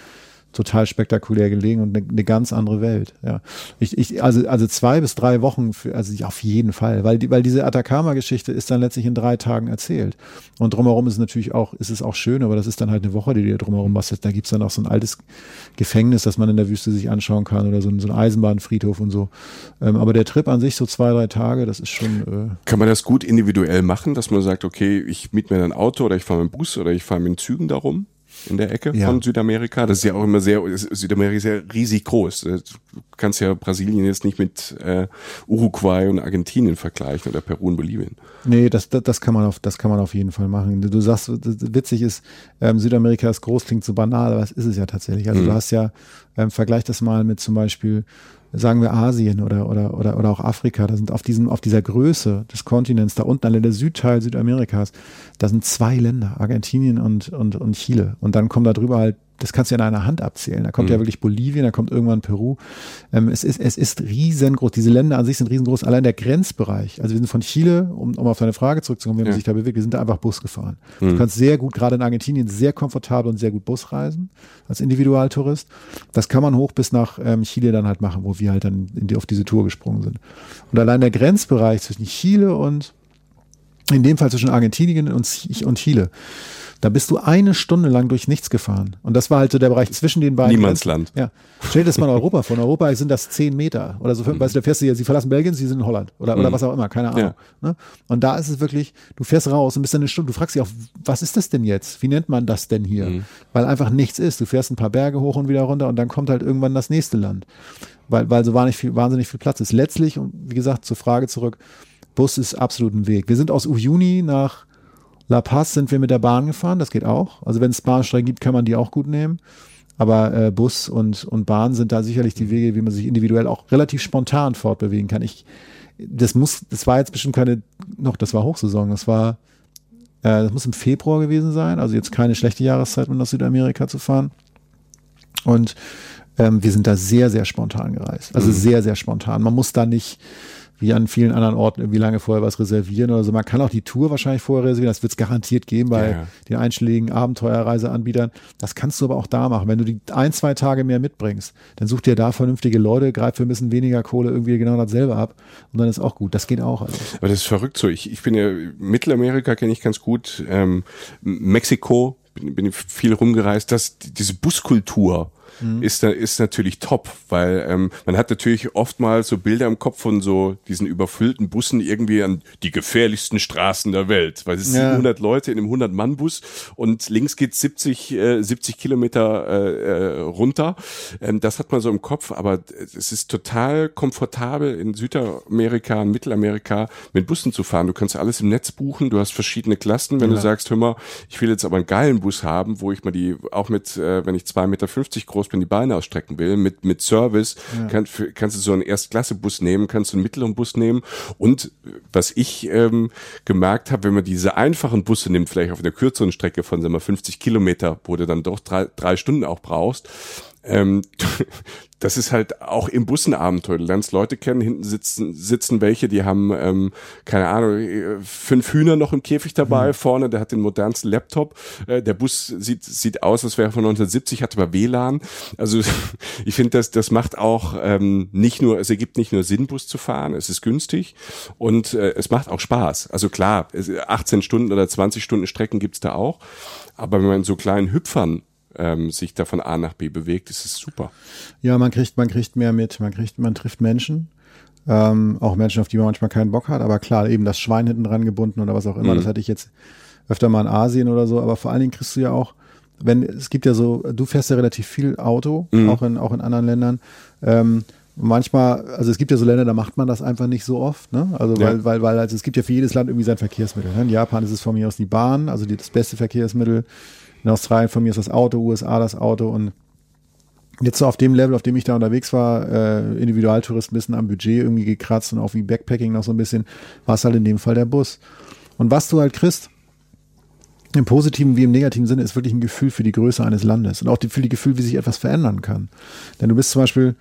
Total spektakulär gelegen und eine, eine ganz andere Welt. Ja, ich, ich, also also zwei bis drei Wochen, für, also auf jeden Fall, weil die, weil diese Atacama-Geschichte ist dann letztlich in drei Tagen erzählt und drumherum ist natürlich auch ist es auch schön, aber das ist dann halt eine Woche, die du drumherum machst. Da gibt's dann auch so ein altes Gefängnis, das man in der Wüste sich anschauen kann oder so, ein, so ein Eisenbahnfriedhof und so. Ähm, aber der Trip an sich so zwei drei Tage, das ist schon. Äh kann man das gut individuell machen, dass man sagt, okay, ich miete mir ein Auto oder ich fahre mit dem Bus oder ich fahre mit den Zügen darum? In der Ecke ja. von Südamerika. Das ist ja auch immer sehr, Südamerika ist ja riesig groß. Du kannst ja Brasilien jetzt nicht mit äh, Uruguay und Argentinien vergleichen oder Peru und Bolivien. Nee, das, das, das kann man auf, das kann man auf jeden Fall machen. Du, sagst, witzig ist, ähm, Südamerika ist groß, klingt so banal, aber es ist es ja tatsächlich. Also mhm. du hast ja, ähm, vergleich das mal mit zum Beispiel sagen wir Asien oder, oder, oder, oder auch Afrika, da sind auf diesem, auf dieser Größe des Kontinents, da unten alle der Südteil Südamerikas, da sind zwei Länder, Argentinien und, und, und Chile. Und dann kommen da drüber halt das kannst du ja in einer Hand abzählen. Da kommt mhm. ja wirklich Bolivien, da kommt irgendwann Peru. Ähm, es, ist, es ist riesengroß. Diese Länder an sich sind riesengroß. Allein der Grenzbereich. Also wir sind von Chile, um, um auf deine Frage zurückzukommen, wie man ja. sich da bewegt, wir sind da einfach Bus gefahren. Mhm. Du kannst sehr gut, gerade in Argentinien, sehr komfortabel und sehr gut Bus reisen als Individualtourist. Das kann man hoch bis nach ähm, Chile dann halt machen, wo wir halt dann die, auf diese Tour gesprungen sind. Und allein der Grenzbereich zwischen Chile und in dem Fall zwischen Argentinien und, und Chile da bist du eine Stunde lang durch nichts gefahren. Und das war halt so der Bereich zwischen den beiden. Niemandsland. Ja. Stell dir das mal in Europa vor. In Europa sind das zehn Meter oder so. Mhm. Weißt du, da fährst du ja, sie verlassen Belgien, sie sind in Holland oder, mhm. oder was auch immer, keine Ahnung. Ja. Ne? Und da ist es wirklich, du fährst raus und bist dann eine Stunde, du fragst dich auch, was ist das denn jetzt? Wie nennt man das denn hier? Mhm. Weil einfach nichts ist. Du fährst ein paar Berge hoch und wieder runter und dann kommt halt irgendwann das nächste Land. Weil, weil so wahnsinnig viel, wahnsinnig viel Platz ist. Letztlich, und wie gesagt, zur Frage zurück, Bus ist absolut ein Weg. Wir sind aus Uyuni nach La Paz sind wir mit der Bahn gefahren, das geht auch. Also wenn es Bahnstrecken gibt, kann man die auch gut nehmen. Aber äh, Bus und, und Bahn sind da sicherlich die Wege, wie man sich individuell auch relativ spontan fortbewegen kann. Ich, das muss, das war jetzt bestimmt keine, noch, das war Hochsaison, das war, äh, das muss im Februar gewesen sein, also jetzt keine schlechte Jahreszeit, um nach Südamerika zu fahren. Und ähm, wir sind da sehr, sehr spontan gereist. Also mhm. sehr, sehr spontan. Man muss da nicht, wie an vielen anderen Orten irgendwie lange vorher was reservieren oder so. Man kann auch die Tour wahrscheinlich vorher reservieren. Das wird es garantiert geben bei ja, den einschlägigen Abenteuerreiseanbietern. Das kannst du aber auch da machen. Wenn du die ein, zwei Tage mehr mitbringst, dann such dir da vernünftige Leute, greif für ein bisschen weniger Kohle irgendwie genau dasselbe ab und dann ist auch gut. Das geht auch. Also. Aber das ist verrückt so. Ich, ich bin ja, Mittelamerika kenne ich ganz gut. Ähm, Mexiko bin, bin viel rumgereist, dass diese Buskultur, mhm. ist, ist natürlich top, weil ähm, man hat natürlich oftmals so Bilder im Kopf von so diesen überfüllten Bussen irgendwie an die gefährlichsten Straßen der Welt, weil es sind ja. 700 Leute in einem 100-Mann-Bus und links geht 70, äh, 70 Kilometer äh, äh, runter. Ähm, das hat man so im Kopf, aber es ist total komfortabel in Südamerika, in Mittelamerika mit Bussen zu fahren. Du kannst alles im Netz buchen, du hast verschiedene Klassen. Wenn ja. du sagst, hör mal, ich will jetzt aber einen geilen Bus haben, wo ich mal die auch mit, äh, wenn ich 2,50 Meter groß bin, die Beine ausstrecken will, mit, mit Service, ja. kann, für, kannst du so einen Erstklasse-Bus nehmen, kannst du einen mittleren Bus nehmen. Und was ich ähm, gemerkt habe, wenn man diese einfachen Busse nimmt, vielleicht auf einer kürzeren Strecke von sagen wir, 50 Kilometer, wo du dann doch drei, drei Stunden auch brauchst, ähm, das ist halt auch im Bus ein Abenteuer. Du lernst Leute kennen, hinten sitzen, sitzen welche, die haben, ähm, keine Ahnung, fünf Hühner noch im Käfig dabei, mhm. vorne, der hat den modernsten Laptop. Äh, der Bus sieht, sieht aus, als wäre von 1970, hat aber WLAN. Also ich finde, das, das macht auch ähm, nicht nur, es ergibt nicht nur Sinn, Bus zu fahren, es ist günstig und äh, es macht auch Spaß. Also klar, 18 Stunden oder 20 Stunden Strecken gibt's da auch. Aber wenn man so kleinen Hüpfern ähm, sich da von A nach B bewegt, ist es super. Ja, man kriegt, man kriegt mehr mit, man kriegt, man trifft Menschen. Ähm, auch Menschen, auf die man manchmal keinen Bock hat, aber klar, eben das Schwein hinten dran gebunden oder was auch immer, mhm. das hatte ich jetzt öfter mal in Asien oder so, aber vor allen Dingen kriegst du ja auch, wenn, es gibt ja so, du fährst ja relativ viel Auto, mhm. auch in, auch in anderen Ländern, ähm, manchmal, also es gibt ja so Länder, da macht man das einfach nicht so oft, ne? Also weil, ja. weil, weil also es gibt ja für jedes Land irgendwie sein Verkehrsmittel. Ne? In Japan ist es von mir aus die Bahn, also die, das beste Verkehrsmittel. In Australien von mir ist das Auto, USA das Auto und jetzt so auf dem Level, auf dem ich da unterwegs war, äh, Individualtourist ein bisschen am Budget irgendwie gekratzt und auch wie Backpacking noch so ein bisschen, war es halt in dem Fall der Bus. Und was du halt kriegst, im positiven wie im negativen Sinne, ist wirklich ein Gefühl für die Größe eines Landes und auch für die Gefühl, wie sich etwas verändern kann. Denn du bist zum Beispiel,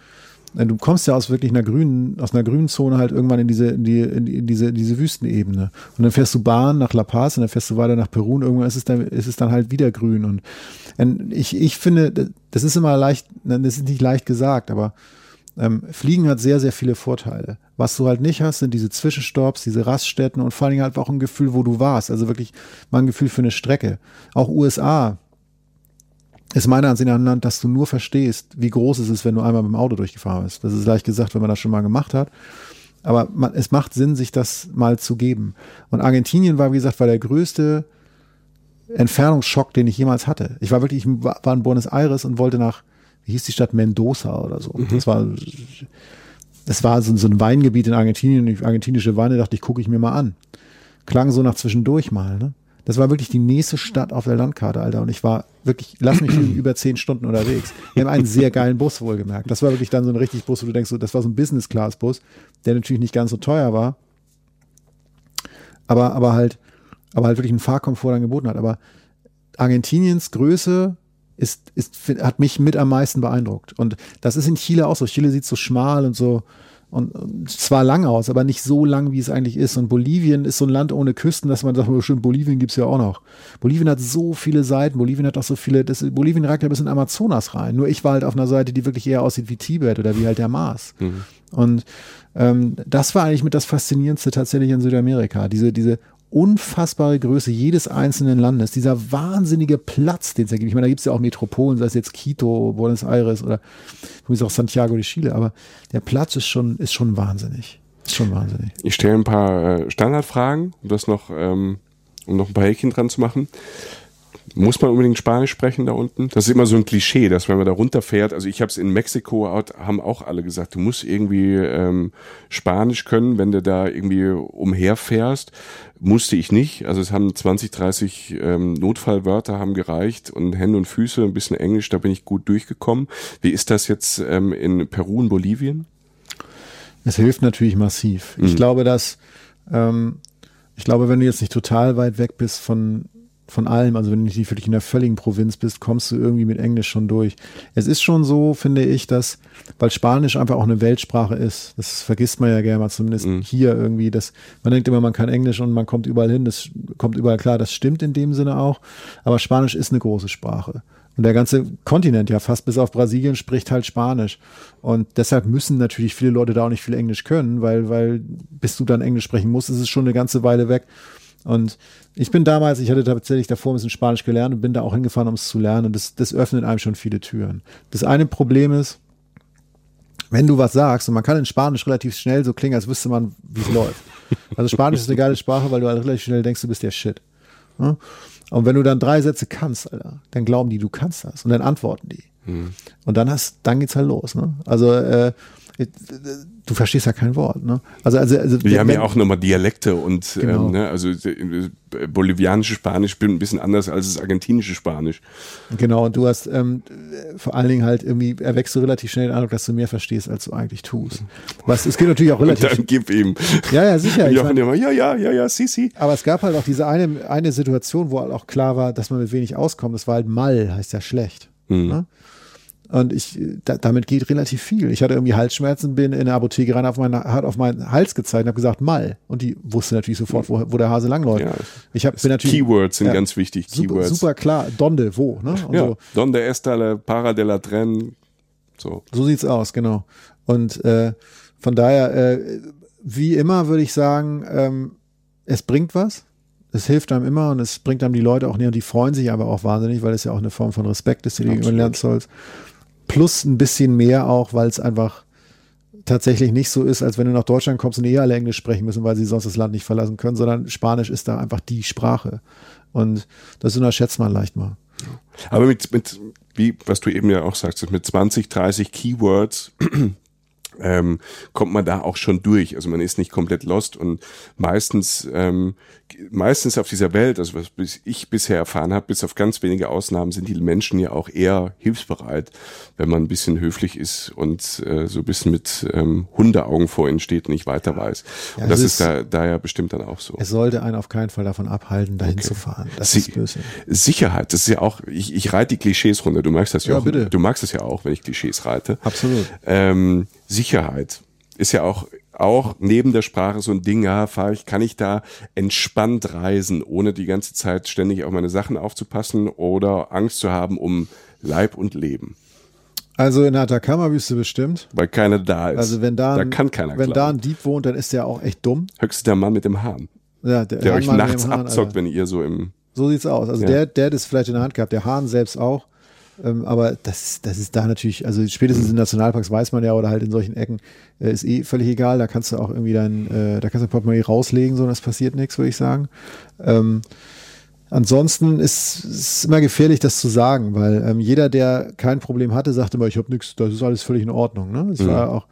du kommst ja aus wirklich einer grünen, aus einer grünen Zone halt irgendwann in diese, in die, in diese, diese Wüstenebene. Und dann fährst du Bahn nach La Paz und dann fährst du weiter nach Peru und irgendwann ist es dann, ist es dann halt wieder grün. Und ich, ich finde, das ist immer leicht, das ist nicht leicht gesagt, aber ähm, Fliegen hat sehr, sehr viele Vorteile. Was du halt nicht hast, sind diese Zwischenstopps, diese Raststätten und vor allen Dingen halt auch ein Gefühl, wo du warst. Also wirklich mal ein Gefühl für eine Strecke. Auch USA ist meiner Ansicht nach ein Land, dass du nur verstehst, wie groß es ist, wenn du einmal mit dem Auto durchgefahren bist. Das ist leicht gesagt, wenn man das schon mal gemacht hat. Aber man, es macht Sinn, sich das mal zu geben. Und Argentinien war, wie gesagt, war der größte Entfernungsschock, den ich jemals hatte. Ich war wirklich, ich war in Buenos Aires und wollte nach, wie hieß die Stadt Mendoza oder so. Mhm. Das war, das war so, so, ein Weingebiet in Argentinien. Und argentinische Weine dachte ich, gucke ich mir mal an. Klang so nach zwischendurch mal, ne? Das war wirklich die nächste Stadt auf der Landkarte, Alter. Und ich war wirklich, lass mich über zehn Stunden unterwegs. Wir haben einen sehr geilen Bus wohlgemerkt. Das war wirklich dann so ein richtig Bus, wo du denkst, so, das war so ein Business-Class-Bus, der natürlich nicht ganz so teuer war. Aber, aber halt, aber halt wirklich einen Fahrkomfort dann geboten hat. Aber Argentiniens Größe ist, ist, hat mich mit am meisten beeindruckt. Und das ist in Chile auch so. Chile sieht so schmal und so, und zwar lang aus, aber nicht so lang, wie es eigentlich ist. Und Bolivien ist so ein Land ohne Küsten, dass man sagt, oh, stimmt, Bolivien gibt's ja auch noch. Bolivien hat so viele Seiten, Bolivien hat auch so viele, das, Bolivien ragt ja bis in Amazonas rein. Nur ich war halt auf einer Seite, die wirklich eher aussieht wie Tibet oder wie halt der Mars. Mhm. Und ähm, das war eigentlich mit das Faszinierendste tatsächlich in Südamerika. Diese, diese unfassbare Größe jedes einzelnen Landes, dieser wahnsinnige Platz, den es da gibt. Ich meine, da gibt es ja auch Metropolen, sei es jetzt Quito, Buenos Aires oder ist auch Santiago de Chile, aber der Platz ist schon, ist schon wahnsinnig. Ist schon wahnsinnig. Ich stelle ein paar äh, Standardfragen, um das noch, ähm, um noch ein paar Häkchen dran zu machen. Muss man unbedingt Spanisch sprechen da unten? Das ist immer so ein Klischee, dass wenn man da runterfährt, also ich habe es in Mexiko, haben auch alle gesagt, du musst irgendwie ähm, Spanisch können, wenn du da irgendwie umherfährst. Musste ich nicht. Also es haben 20, 30 ähm, Notfallwörter haben gereicht und Hände und Füße, ein bisschen Englisch, da bin ich gut durchgekommen. Wie ist das jetzt ähm, in Peru und Bolivien? Es hilft natürlich massiv. Ich mhm. glaube, dass ähm, ich glaube, wenn du jetzt nicht total weit weg bist von von allem, also wenn du nicht wirklich in der völligen Provinz bist, kommst du irgendwie mit Englisch schon durch. Es ist schon so, finde ich, dass, weil Spanisch einfach auch eine Weltsprache ist, das vergisst man ja gerne mal, zumindest mhm. hier irgendwie, dass man denkt immer, man kann Englisch und man kommt überall hin, das kommt überall klar, das stimmt in dem Sinne auch, aber Spanisch ist eine große Sprache. Und der ganze Kontinent, ja fast bis auf Brasilien, spricht halt Spanisch. Und deshalb müssen natürlich viele Leute da auch nicht viel Englisch können, weil, weil bis du dann Englisch sprechen musst, ist es schon eine ganze Weile weg. Und ich bin damals, ich hatte tatsächlich davor ein bisschen Spanisch gelernt und bin da auch hingefahren, um es zu lernen. Und das, das öffnet einem schon viele Türen. Das eine Problem ist, wenn du was sagst, und man kann in Spanisch relativ schnell so klingen, als wüsste man, wie es läuft. Also Spanisch ist eine geile Sprache, weil du halt relativ schnell denkst, du bist der Shit. Und wenn du dann drei Sätze kannst, Alter, dann glauben die, du kannst das. Und dann antworten die. Mhm. Und dann hast, dann geht's halt los. Ne? Also äh, du verstehst ja kein Wort. Ne? Also, also, also wir haben ja auch nochmal Dialekte und genau. ähm, ne, also äh, bolivianische Spanisch bin ein bisschen anders als das argentinische Spanisch. Genau, und du hast ähm, vor allen Dingen halt irgendwie erwächst du relativ schnell den Eindruck, dass du mehr verstehst, als du eigentlich tust. Was es geht natürlich auch relativ. Und dann gib ihm. Ja, ja, sicher. Ich mein, immer, ja, ja, ja, ja, si, si. Aber es gab halt auch diese eine, eine Situation, wo halt auch klar war, dass man mit wenig auskommt. Das war halt mal, heißt ja schlecht. Mhm. Ne? Und ich, da, damit geht relativ viel. Ich hatte irgendwie Halsschmerzen, bin in der Apotheke rein, auf meine, hat auf meinen Hals gezeigt und habe gesagt, mal. Und die wusste natürlich sofort, wo, wo der Hase langläuft. Ja, ich hab, bin natürlich, Keywords sind ja, ganz wichtig. Super, Keywords. super klar. Donde, wo, ne? Und ja, so. Donde esta la para de la tren. So. So sieht's aus, genau. Und äh, von daher, äh, wie immer würde ich sagen, ähm, es bringt was. Es hilft einem immer und es bringt einem die Leute auch näher und die freuen sich aber auch wahnsinnig, weil es ja auch eine Form von Respekt ist, die du gegenüber lernen sollst plus ein bisschen mehr auch, weil es einfach tatsächlich nicht so ist, als wenn du nach Deutschland kommst und eh alle Englisch sprechen müssen, weil sie sonst das Land nicht verlassen können, sondern Spanisch ist da einfach die Sprache. Und das unterschätzt man leicht mal. Aber mit, mit, wie, was du eben ja auch sagst, mit 20, 30 Keywords ähm, kommt man da auch schon durch. Also man ist nicht komplett lost und meistens, ähm, meistens auf dieser Welt, also was ich bisher erfahren habe, bis auf ganz wenige Ausnahmen, sind die Menschen ja auch eher hilfsbereit, wenn man ein bisschen höflich ist und äh, so ein bisschen mit ähm, Hundeaugen vor ihnen steht und nicht weiter weiß. Ja, und das ist, ist da, da ja bestimmt dann auch so. Es sollte einen auf keinen Fall davon abhalten, dahin okay. zu fahren. Das Sie ist böse. Sicherheit, das ist ja auch, ich, ich reite die Klischees runter, du magst das ja, ja auch. Bitte. Du magst es ja auch, wenn ich Klischees reite. Absolut. Ähm, Sicherheit ist ja auch auch neben der Sprache so ein Ding, ja, fahre ich, kann ich da entspannt reisen, ohne die ganze Zeit ständig auf meine Sachen aufzupassen oder Angst zu haben um Leib und Leben. Also in der Atacama-Wüste bestimmt. Weil keiner da ist. Also wenn da, da ein, kann keiner wenn klauen. da ein Dieb wohnt, dann ist der auch echt dumm. Höchstens der Mann mit dem Hahn, Ja, der, der euch nachts Hahn, abzockt, Alter. wenn ihr so im So sieht's aus. Also Ja. der, der hat es vielleicht in der Hand gehabt, der Hahn selbst auch. Ähm, aber das, das ist da natürlich, also spätestens in Nationalparks weiß man ja oder halt in solchen Ecken äh, ist eh völlig egal. Da kannst du auch irgendwie dein, äh, da kannst du Portemonnaie rauslegen, so das passiert nichts, würde ich sagen. Ähm, ansonsten ist es immer gefährlich, das zu sagen, weil ähm, jeder, der kein Problem hatte, sagte immer, ich habe nichts, das ist alles völlig in Ordnung. Ne? Es war auch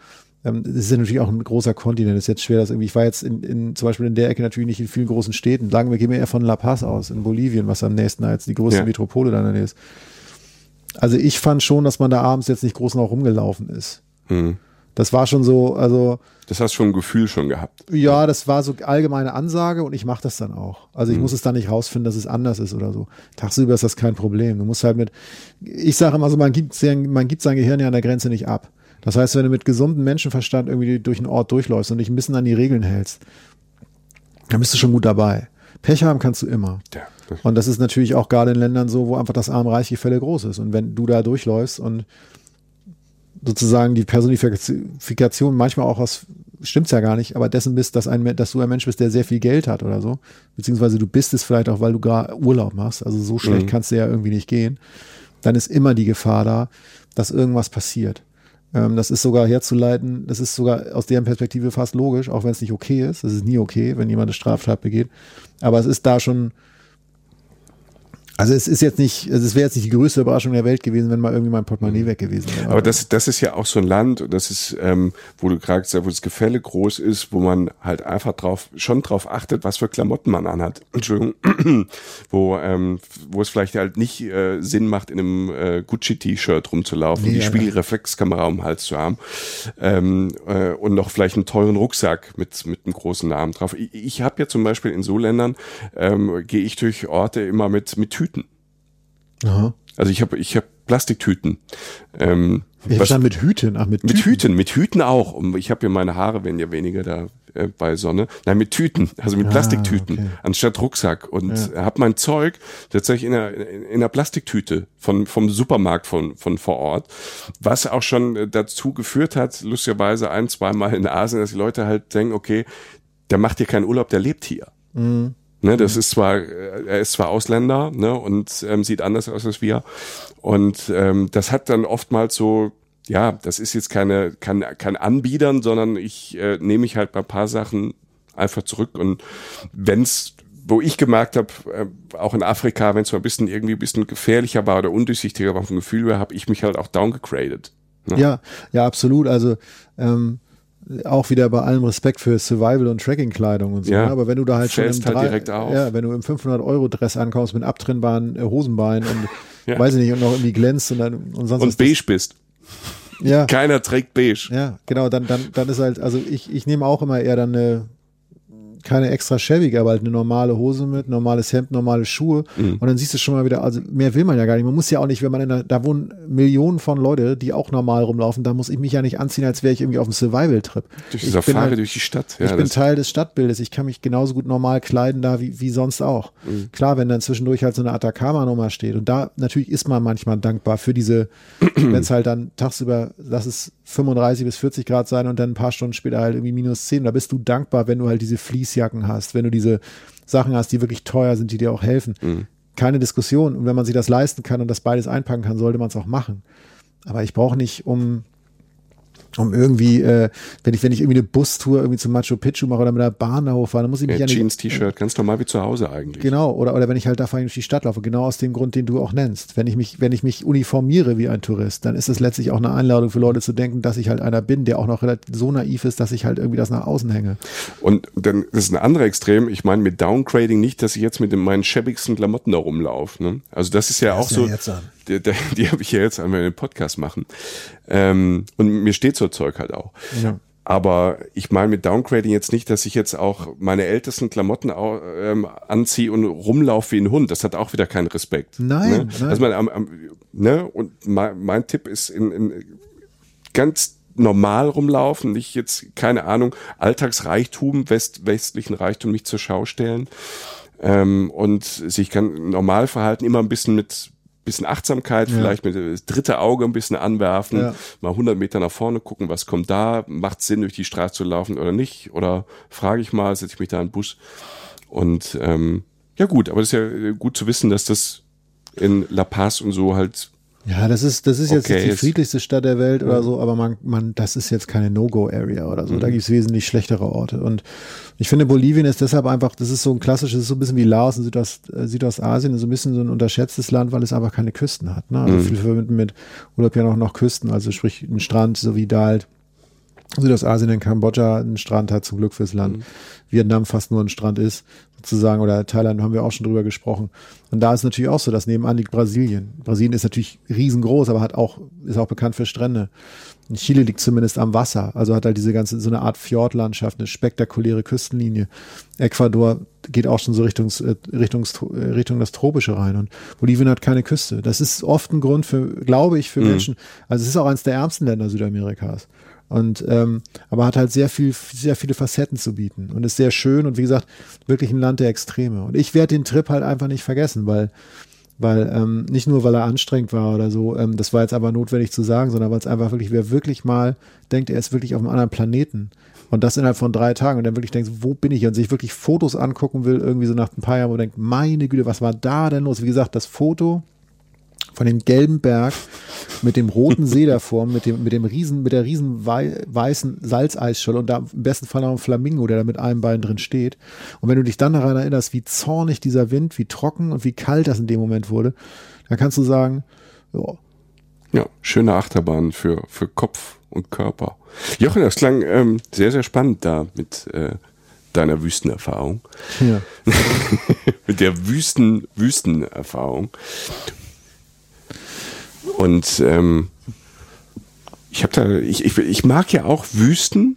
ähm, das ist ja natürlich auch ein großer Kontinent. Es ist jetzt schwer, dass irgendwie, ich war jetzt in, in, zum Beispiel in der Ecke natürlich nicht in vielen großen Städten. Sagen wir, gehen wir eher von La Paz aus, in Bolivien, was am nächsten als die größte Ja. Metropole da in der Nähe ist. Also ich fand schon, dass man da abends jetzt nicht groß noch rumgelaufen ist. hm. Das war schon so, also Das hast schon ein Gefühl schon gehabt. ja, das war so allgemeine Ansage und ich mache das dann auch. Also ich muss es dann nicht rausfinden, dass es anders ist oder so. Tagsüber ist das kein Problem. Du musst halt mit, ich sage immer so, man gibt, sein- man gibt sein Gehirn ja an der Grenze nicht ab. Das heißt, wenn du mit gesundem Menschenverstand irgendwie durch einen Ort durchläufst und dich ein bisschen an die Regeln hältst, dann bist du schon gut dabei. Pech haben kannst du immer. Ja, Und das ist natürlich auch gerade in Ländern so, wo einfach das Arm-Reich-Gefälle groß ist. Und wenn du da durchläufst und sozusagen die Personifikation manchmal auch aus, stimmt's ja gar nicht, aber dessen bist, dass, ein, dass du ein Mensch bist, der sehr viel Geld hat oder so, beziehungsweise du bist es vielleicht auch, weil du gerade Urlaub machst, also so schlecht Mhm. kannst du ja irgendwie nicht gehen, dann ist immer die Gefahr da, dass irgendwas passiert. Ähm, das ist sogar herzuleiten, das ist sogar aus deren Perspektive fast logisch, auch wenn es nicht okay ist. Es ist nie okay, wenn jemand eine Straftat begeht. Aber es ist da schon, also es ist jetzt nicht, also es wäre jetzt nicht die größte Überraschung der Welt gewesen, wenn mal irgendwie mein Portemonnaie weg gewesen wäre. Mhm. Aber das, das ist ja auch so ein Land, das ist, ähm, wo du gerade gesagt wo das Gefälle groß ist, wo man halt einfach drauf, schon drauf achtet, was für Klamotten man anhat. Entschuldigung. wo, ähm, wo es vielleicht halt nicht äh, Sinn macht, in einem äh, Gucci-T-Shirt rumzulaufen, Nee, die Spiegelreflexkamera um den Hals zu haben ähm, äh, und noch vielleicht einen teuren Rucksack mit, mit einem großen Namen drauf. Ich, ich habe ja zum Beispiel in so Ländern, ähm, gehe ich durch Orte immer mit, mit Tüten. Aha. Also ich habe ich hab Plastiktüten. Ähm, Ich was- mit Hüten, ach mit, mit Tüten. Hüten, mit Hüten auch. Und ich habe ja meine Haare werden ja weniger da äh, bei Sonne. Nein, mit Tüten, also mit Ah, Plastiktüten okay. anstatt Rucksack. Und habe mein Zeug tatsächlich in einer, in einer Plastiktüte von, vom Supermarkt von, von vor Ort. Was auch schon äh, dazu geführt hat, lustigerweise ein, zweimal in Asien, dass die Leute halt denken, okay, der macht hier keinen Urlaub, der lebt hier. Mhm. Ne, das ist zwar, äh, er ist zwar Ausländer ne, und ähm, sieht anders aus als wir. Und ähm, das hat dann oftmals so, ja, das ist jetzt keine, kein, kein Anbiedern, sondern ich äh, nehme mich halt bei ein paar Sachen einfach zurück. Und wenn's wo ich gemerkt habe, äh, auch in Afrika, wenn es mal ein bisschen irgendwie ein bisschen gefährlicher war oder undurchsichtiger war vom Gefühl her, habe ich mich halt auch downgegradet. Ne? Ja, ja, absolut. Also ähm, auch wieder bei allem Respekt für Survival und Tracking-Kleidung und so. Ja. ne? Aber wenn du da halt schon im halt drei- direkt auf. ja, wenn du im 500 Euro Dress ankommst mit abtrennbaren äh, Hosenbeinen und Ja. weiß ich nicht und noch irgendwie glänzt und dann und sonst Und beige bist. das, ja, Keiner trägt beige. ja, genau. Dann dann dann ist halt also ich ich nehme auch immer eher dann eine keine extra schäbige, aber halt eine normale Hose mit, normales Hemd, normale Schuhe. Mhm. Und dann siehst du schon mal wieder, also mehr will man ja gar nicht. Man muss ja auch nicht, wenn man in der, da wohnen Millionen von Leute, die auch normal rumlaufen, da muss ich mich ja nicht anziehen, als wäre ich irgendwie auf einem Survival-Trip. Durch die Ich Safari bin halt- durch die Stadt. ich Ja, bin das, Teil des Stadtbildes. Ich kann mich genauso gut normal kleiden da wie, wie sonst auch. Mhm. Klar, wenn dann zwischendurch halt so eine Atacama-Nummer steht. Und da natürlich ist man manchmal dankbar für diese, wenn es halt dann tagsüber, lass es 35 bis 40 Grad sein und dann ein paar Stunden später halt irgendwie minus 10. Da bist du dankbar, wenn du halt diese Fließjacken hast, wenn du diese Sachen hast, die wirklich teuer sind, die dir auch helfen. Mhm. Keine Diskussion. Und wenn man sich das leisten kann und das beides einpacken kann, sollte man es auch machen. Aber ich brauche nicht, um um irgendwie, äh, wenn ich, wenn ich irgendwie eine Bustour irgendwie zum Machu Picchu mache oder mit der Bahn da hochfahre, dann muss ich mich ja, ja nicht. Jeans, T-Shirt, ganz normal wie zu Hause eigentlich. Genau, oder, oder wenn ich halt da vor allem durch die Stadt laufe, genau aus dem Grund, den du auch nennst. Wenn ich mich, wenn ich mich uniformiere wie ein Tourist, dann ist es letztlich auch eine Einladung für Leute zu denken, dass ich halt einer bin, der auch noch relativ so naiv ist, dass ich halt irgendwie das nach außen hänge. Und dann das ist ein anderer Extrem. Ich meine mit Downgrading nicht, dass ich jetzt mit meinen schäbigsten Klamotten da rumlaufe. Ne? Also das ist ja auch Hast du so. Die, die, die habe ich ja jetzt, wenn wir den Podcast machen. Ähm, und mir steht so Zeug halt auch. Ja. Aber ich meine mit Downgrading jetzt nicht, dass ich jetzt auch meine ältesten Klamotten au, ähm, anziehe und rumlaufe wie ein Hund. Das hat auch wieder keinen Respekt. Nein, ne? nein. Also man, am, am, ne? Und mein, mein Tipp ist in, in ganz normal rumlaufen, nicht jetzt, keine Ahnung, Alltagsreichtum, West, westlichen Reichtum nicht zur Schau stellen ähm, und sich kann normal verhalten, immer ein bisschen mit bisschen Achtsamkeit, ja. vielleicht mit das dritte Auge ein bisschen anwerfen, ja. mal 100 Meter nach vorne gucken, was kommt da, macht Sinn, durch die Straße zu laufen oder nicht, oder frage ich mal, setze ich mich da in den Bus und ähm, ja gut, aber das ist ja gut zu wissen, dass das in La Paz und so halt ja, das ist, das ist jetzt okay, die friedlichste Stadt der Welt oder so, aber man, man, das ist jetzt keine No-Go-Area oder so. Mhm. Da gibt's wesentlich schlechtere Orte. Und ich finde, Bolivien ist deshalb einfach, das ist so ein klassisches, das ist so ein bisschen wie Laos in Südost, äh, Südostasien, so ein bisschen so ein unterschätztes Land, weil es einfach keine Küsten hat. Ne? Also mhm. viele verbinden mit Urlaub ja noch, noch Küsten, also sprich ein Strand, so wie da halt Südostasien in Kambodscha einen Strand hat, zum Glück fürs Land. Mhm. Vietnam fast nur ein Strand ist, sozusagen, oder Thailand haben wir auch schon drüber gesprochen. Und da ist natürlich auch so, dass nebenan liegt Brasilien. Brasilien ist natürlich riesengroß, aber hat auch, ist auch bekannt für Strände. Und Chile liegt zumindest am Wasser, also hat halt diese ganze, so eine Art Fjordlandschaft, eine spektakuläre Küstenlinie. Ecuador geht auch schon so Richtungs, äh, Richtungs, äh, Richtung das Tropische rein und Bolivien hat keine Küste. Das ist oft ein Grund für, glaube ich, für mhm. Menschen, also es ist auch eines der ärmsten Länder Südamerikas. Und ähm, aber hat halt sehr viel, sehr viele Facetten zu bieten und ist sehr schön und wie gesagt, wirklich ein Land der Extreme. Und ich werde den Trip halt einfach nicht vergessen, weil weil ähm, nicht nur weil er anstrengend war oder so, ähm, das war jetzt aber notwendig zu sagen, sondern weil es einfach wirklich, wer wirklich mal denkt, er ist wirklich auf einem anderen Planeten und das innerhalb von drei Tagen und dann wirklich denkt, wo bin ich und sich wirklich Fotos angucken will, irgendwie so nach ein paar Jahren, wo denkt, meine Güte, was war da denn los? Wie gesagt, das Foto von dem gelben Berg mit dem roten See davor, mit dem, mit dem riesen, mit der riesen weißen Salzeisscholle und da im besten Fall noch ein Flamingo, der da mit einem Bein drin steht. Und wenn du dich dann daran erinnerst, wie zornig dieser Wind, wie trocken und wie kalt das in dem Moment wurde, dann kannst du sagen, ja. Ja, schöne Achterbahn für, für Kopf und Körper. Jochen, das klang ähm, sehr, sehr spannend da mit äh, deiner Wüstenerfahrung. Ja. mit der Wüsten, Wüstenerfahrung. Und ähm, ich habe da, ich, ich, ich mag ja auch Wüsten,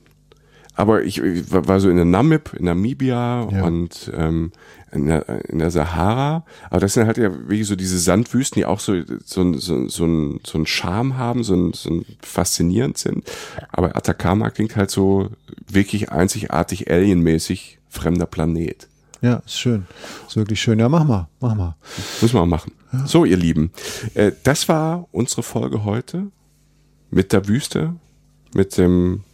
aber ich, ich war so in der Namib, in Namibia ja. und ähm, in, der, in der Sahara. Aber das sind halt ja wie so diese Sandwüsten, die auch so so, so, so, ein, so ein Charme haben, so, ein, so ein faszinierend sind. Aber Atacama klingt halt so wirklich einzigartig alienmäßig fremder Planet. Ja, ist schön. Ist wirklich schön. Ja, mach mal, mach mal. Müssen wir mal machen. So, ihr Lieben, äh, das war unsere Folge heute mit der Wüste, mit dem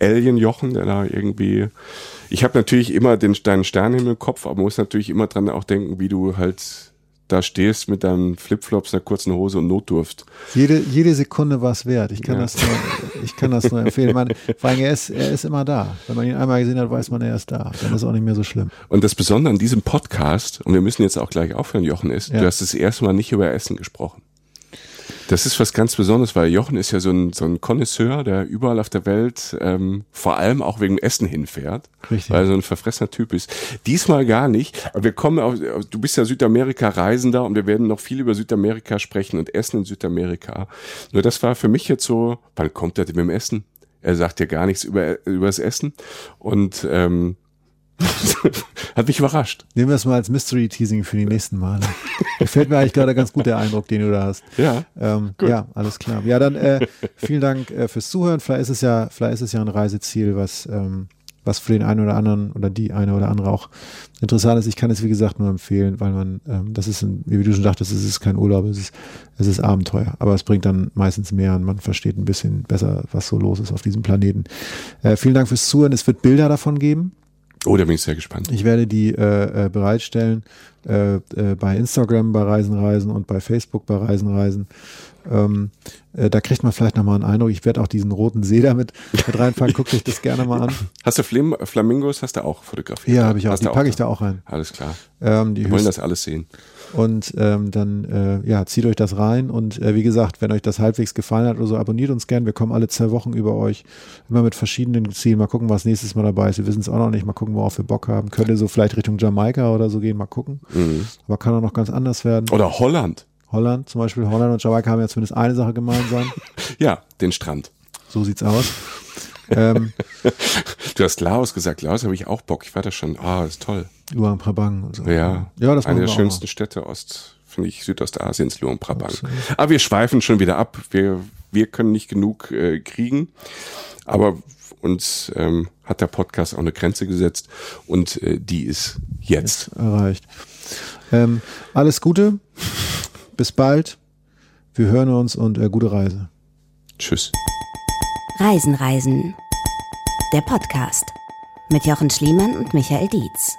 Alien-Jochen, der da irgendwie. Ich habe natürlich immer den deinen Sternenhimmel im Kopf, aber muss natürlich immer dran auch denken, wie du halt da stehst mit deinen Flipflops, einer kurzen Hose und Notdurft. Jede, jede Sekunde war es wert. Ich kann, ja. das nur, ich kann das nur empfehlen. Man, vor allem, er ist, er ist immer da. Wenn man ihn einmal gesehen hat, weiß man, er ist da. Dann ist es auch nicht mehr so schlimm. Und das Besondere an diesem Podcast, und wir müssen jetzt auch gleich aufhören, Jochen, ist, ja. du hast das erste Mal nicht über Essen gesprochen. Das ist was ganz Besonderes, weil Jochen ist ja so ein, so ein Connoisseur, der überall auf der Welt ähm, vor allem auch wegen Essen hinfährt, Richtig. weil er so ein verfressener Typ ist. Diesmal gar nicht. Aber wir kommen auf, du bist ja Südamerika-Reisender und wir werden noch viel über Südamerika sprechen und Essen in Südamerika. Nur das war für mich jetzt so, wann kommt er denn mit dem Essen? Er sagt ja gar nichts über, über das Essen. Und ähm, Hat mich überrascht. Nehmen wir es mal als Mystery-Teasing für die nächsten Male. Gefällt mir eigentlich gerade ganz gut der Eindruck, den du da hast. Ja. Ähm, ja, alles klar. Ja, dann äh, vielen Dank äh, fürs Zuhören. Vielleicht ist es ja, vielleicht ist es ja ein Reiseziel, was, ähm, was für den einen oder anderen oder die eine oder andere auch interessant ist. Ich kann es, wie gesagt, nur empfehlen, weil man, ähm, das ist, ein, wie du schon dachtest, es ist kein Urlaub, es ist, es ist Abenteuer. Aber es bringt dann meistens mehr und man versteht ein bisschen besser, was so los ist auf diesem Planeten. Äh, vielen Dank fürs Zuhören. Es wird Bilder davon geben. Oh, da bin ich sehr gespannt. Ich werde die äh, äh, bereitstellen äh, äh, bei Instagram bei Reisen Reisen und bei Facebook bei Reisen Reisen. Ähm, äh, da kriegt man vielleicht nochmal einen Eindruck. Ich werde auch diesen roten See damit mit reinfangen. Guckt euch das gerne mal an. Hast du Flam Flamingos? Hast du auch fotografiert? Ja, habe ich auch. Hast die packe ich da auch rein. Alles klar. Ähm, Wir wollen das alles sehen. Und ähm, dann äh, ja, zieht euch das rein. Und äh, wie gesagt, wenn euch das halbwegs gefallen hat oder so, abonniert uns gern. Wir kommen alle zwei Wochen über euch. Immer mit verschiedenen Zielen. Mal gucken, was nächstes Mal dabei ist. Wir wissen es auch noch nicht. Mal gucken, worauf wir Bock haben. Könnte so vielleicht Richtung Jamaika oder so gehen. Mal gucken. Mhm. Aber kann auch noch ganz anders werden. Oder Holland. Holland, zum Beispiel Holland und Jamaika haben ja zumindest eine Sache gemeinsam. ja, den Strand. So sieht's aus. Ähm, du hast Laos gesagt. Laos habe ich auch Bock. Ich war da schon. Ah, oh, ist toll. Luang Prabang und so. Ja, ja das eine der schönsten Städte Ost, finde ich, Südostasiens, Luang Prabang. Aber wir schweifen schon wieder ab. Wir Wir können nicht genug äh, kriegen. Aber uns ähm, hat der Podcast auch eine Grenze gesetzt und äh, die ist jetzt erreicht. Ähm, alles Gute, bis bald. Wir hören uns und äh, gute Reise. Tschüss. Reisen, Reisen. Der Podcast mit Jochen Schliemann und Michael Dietz.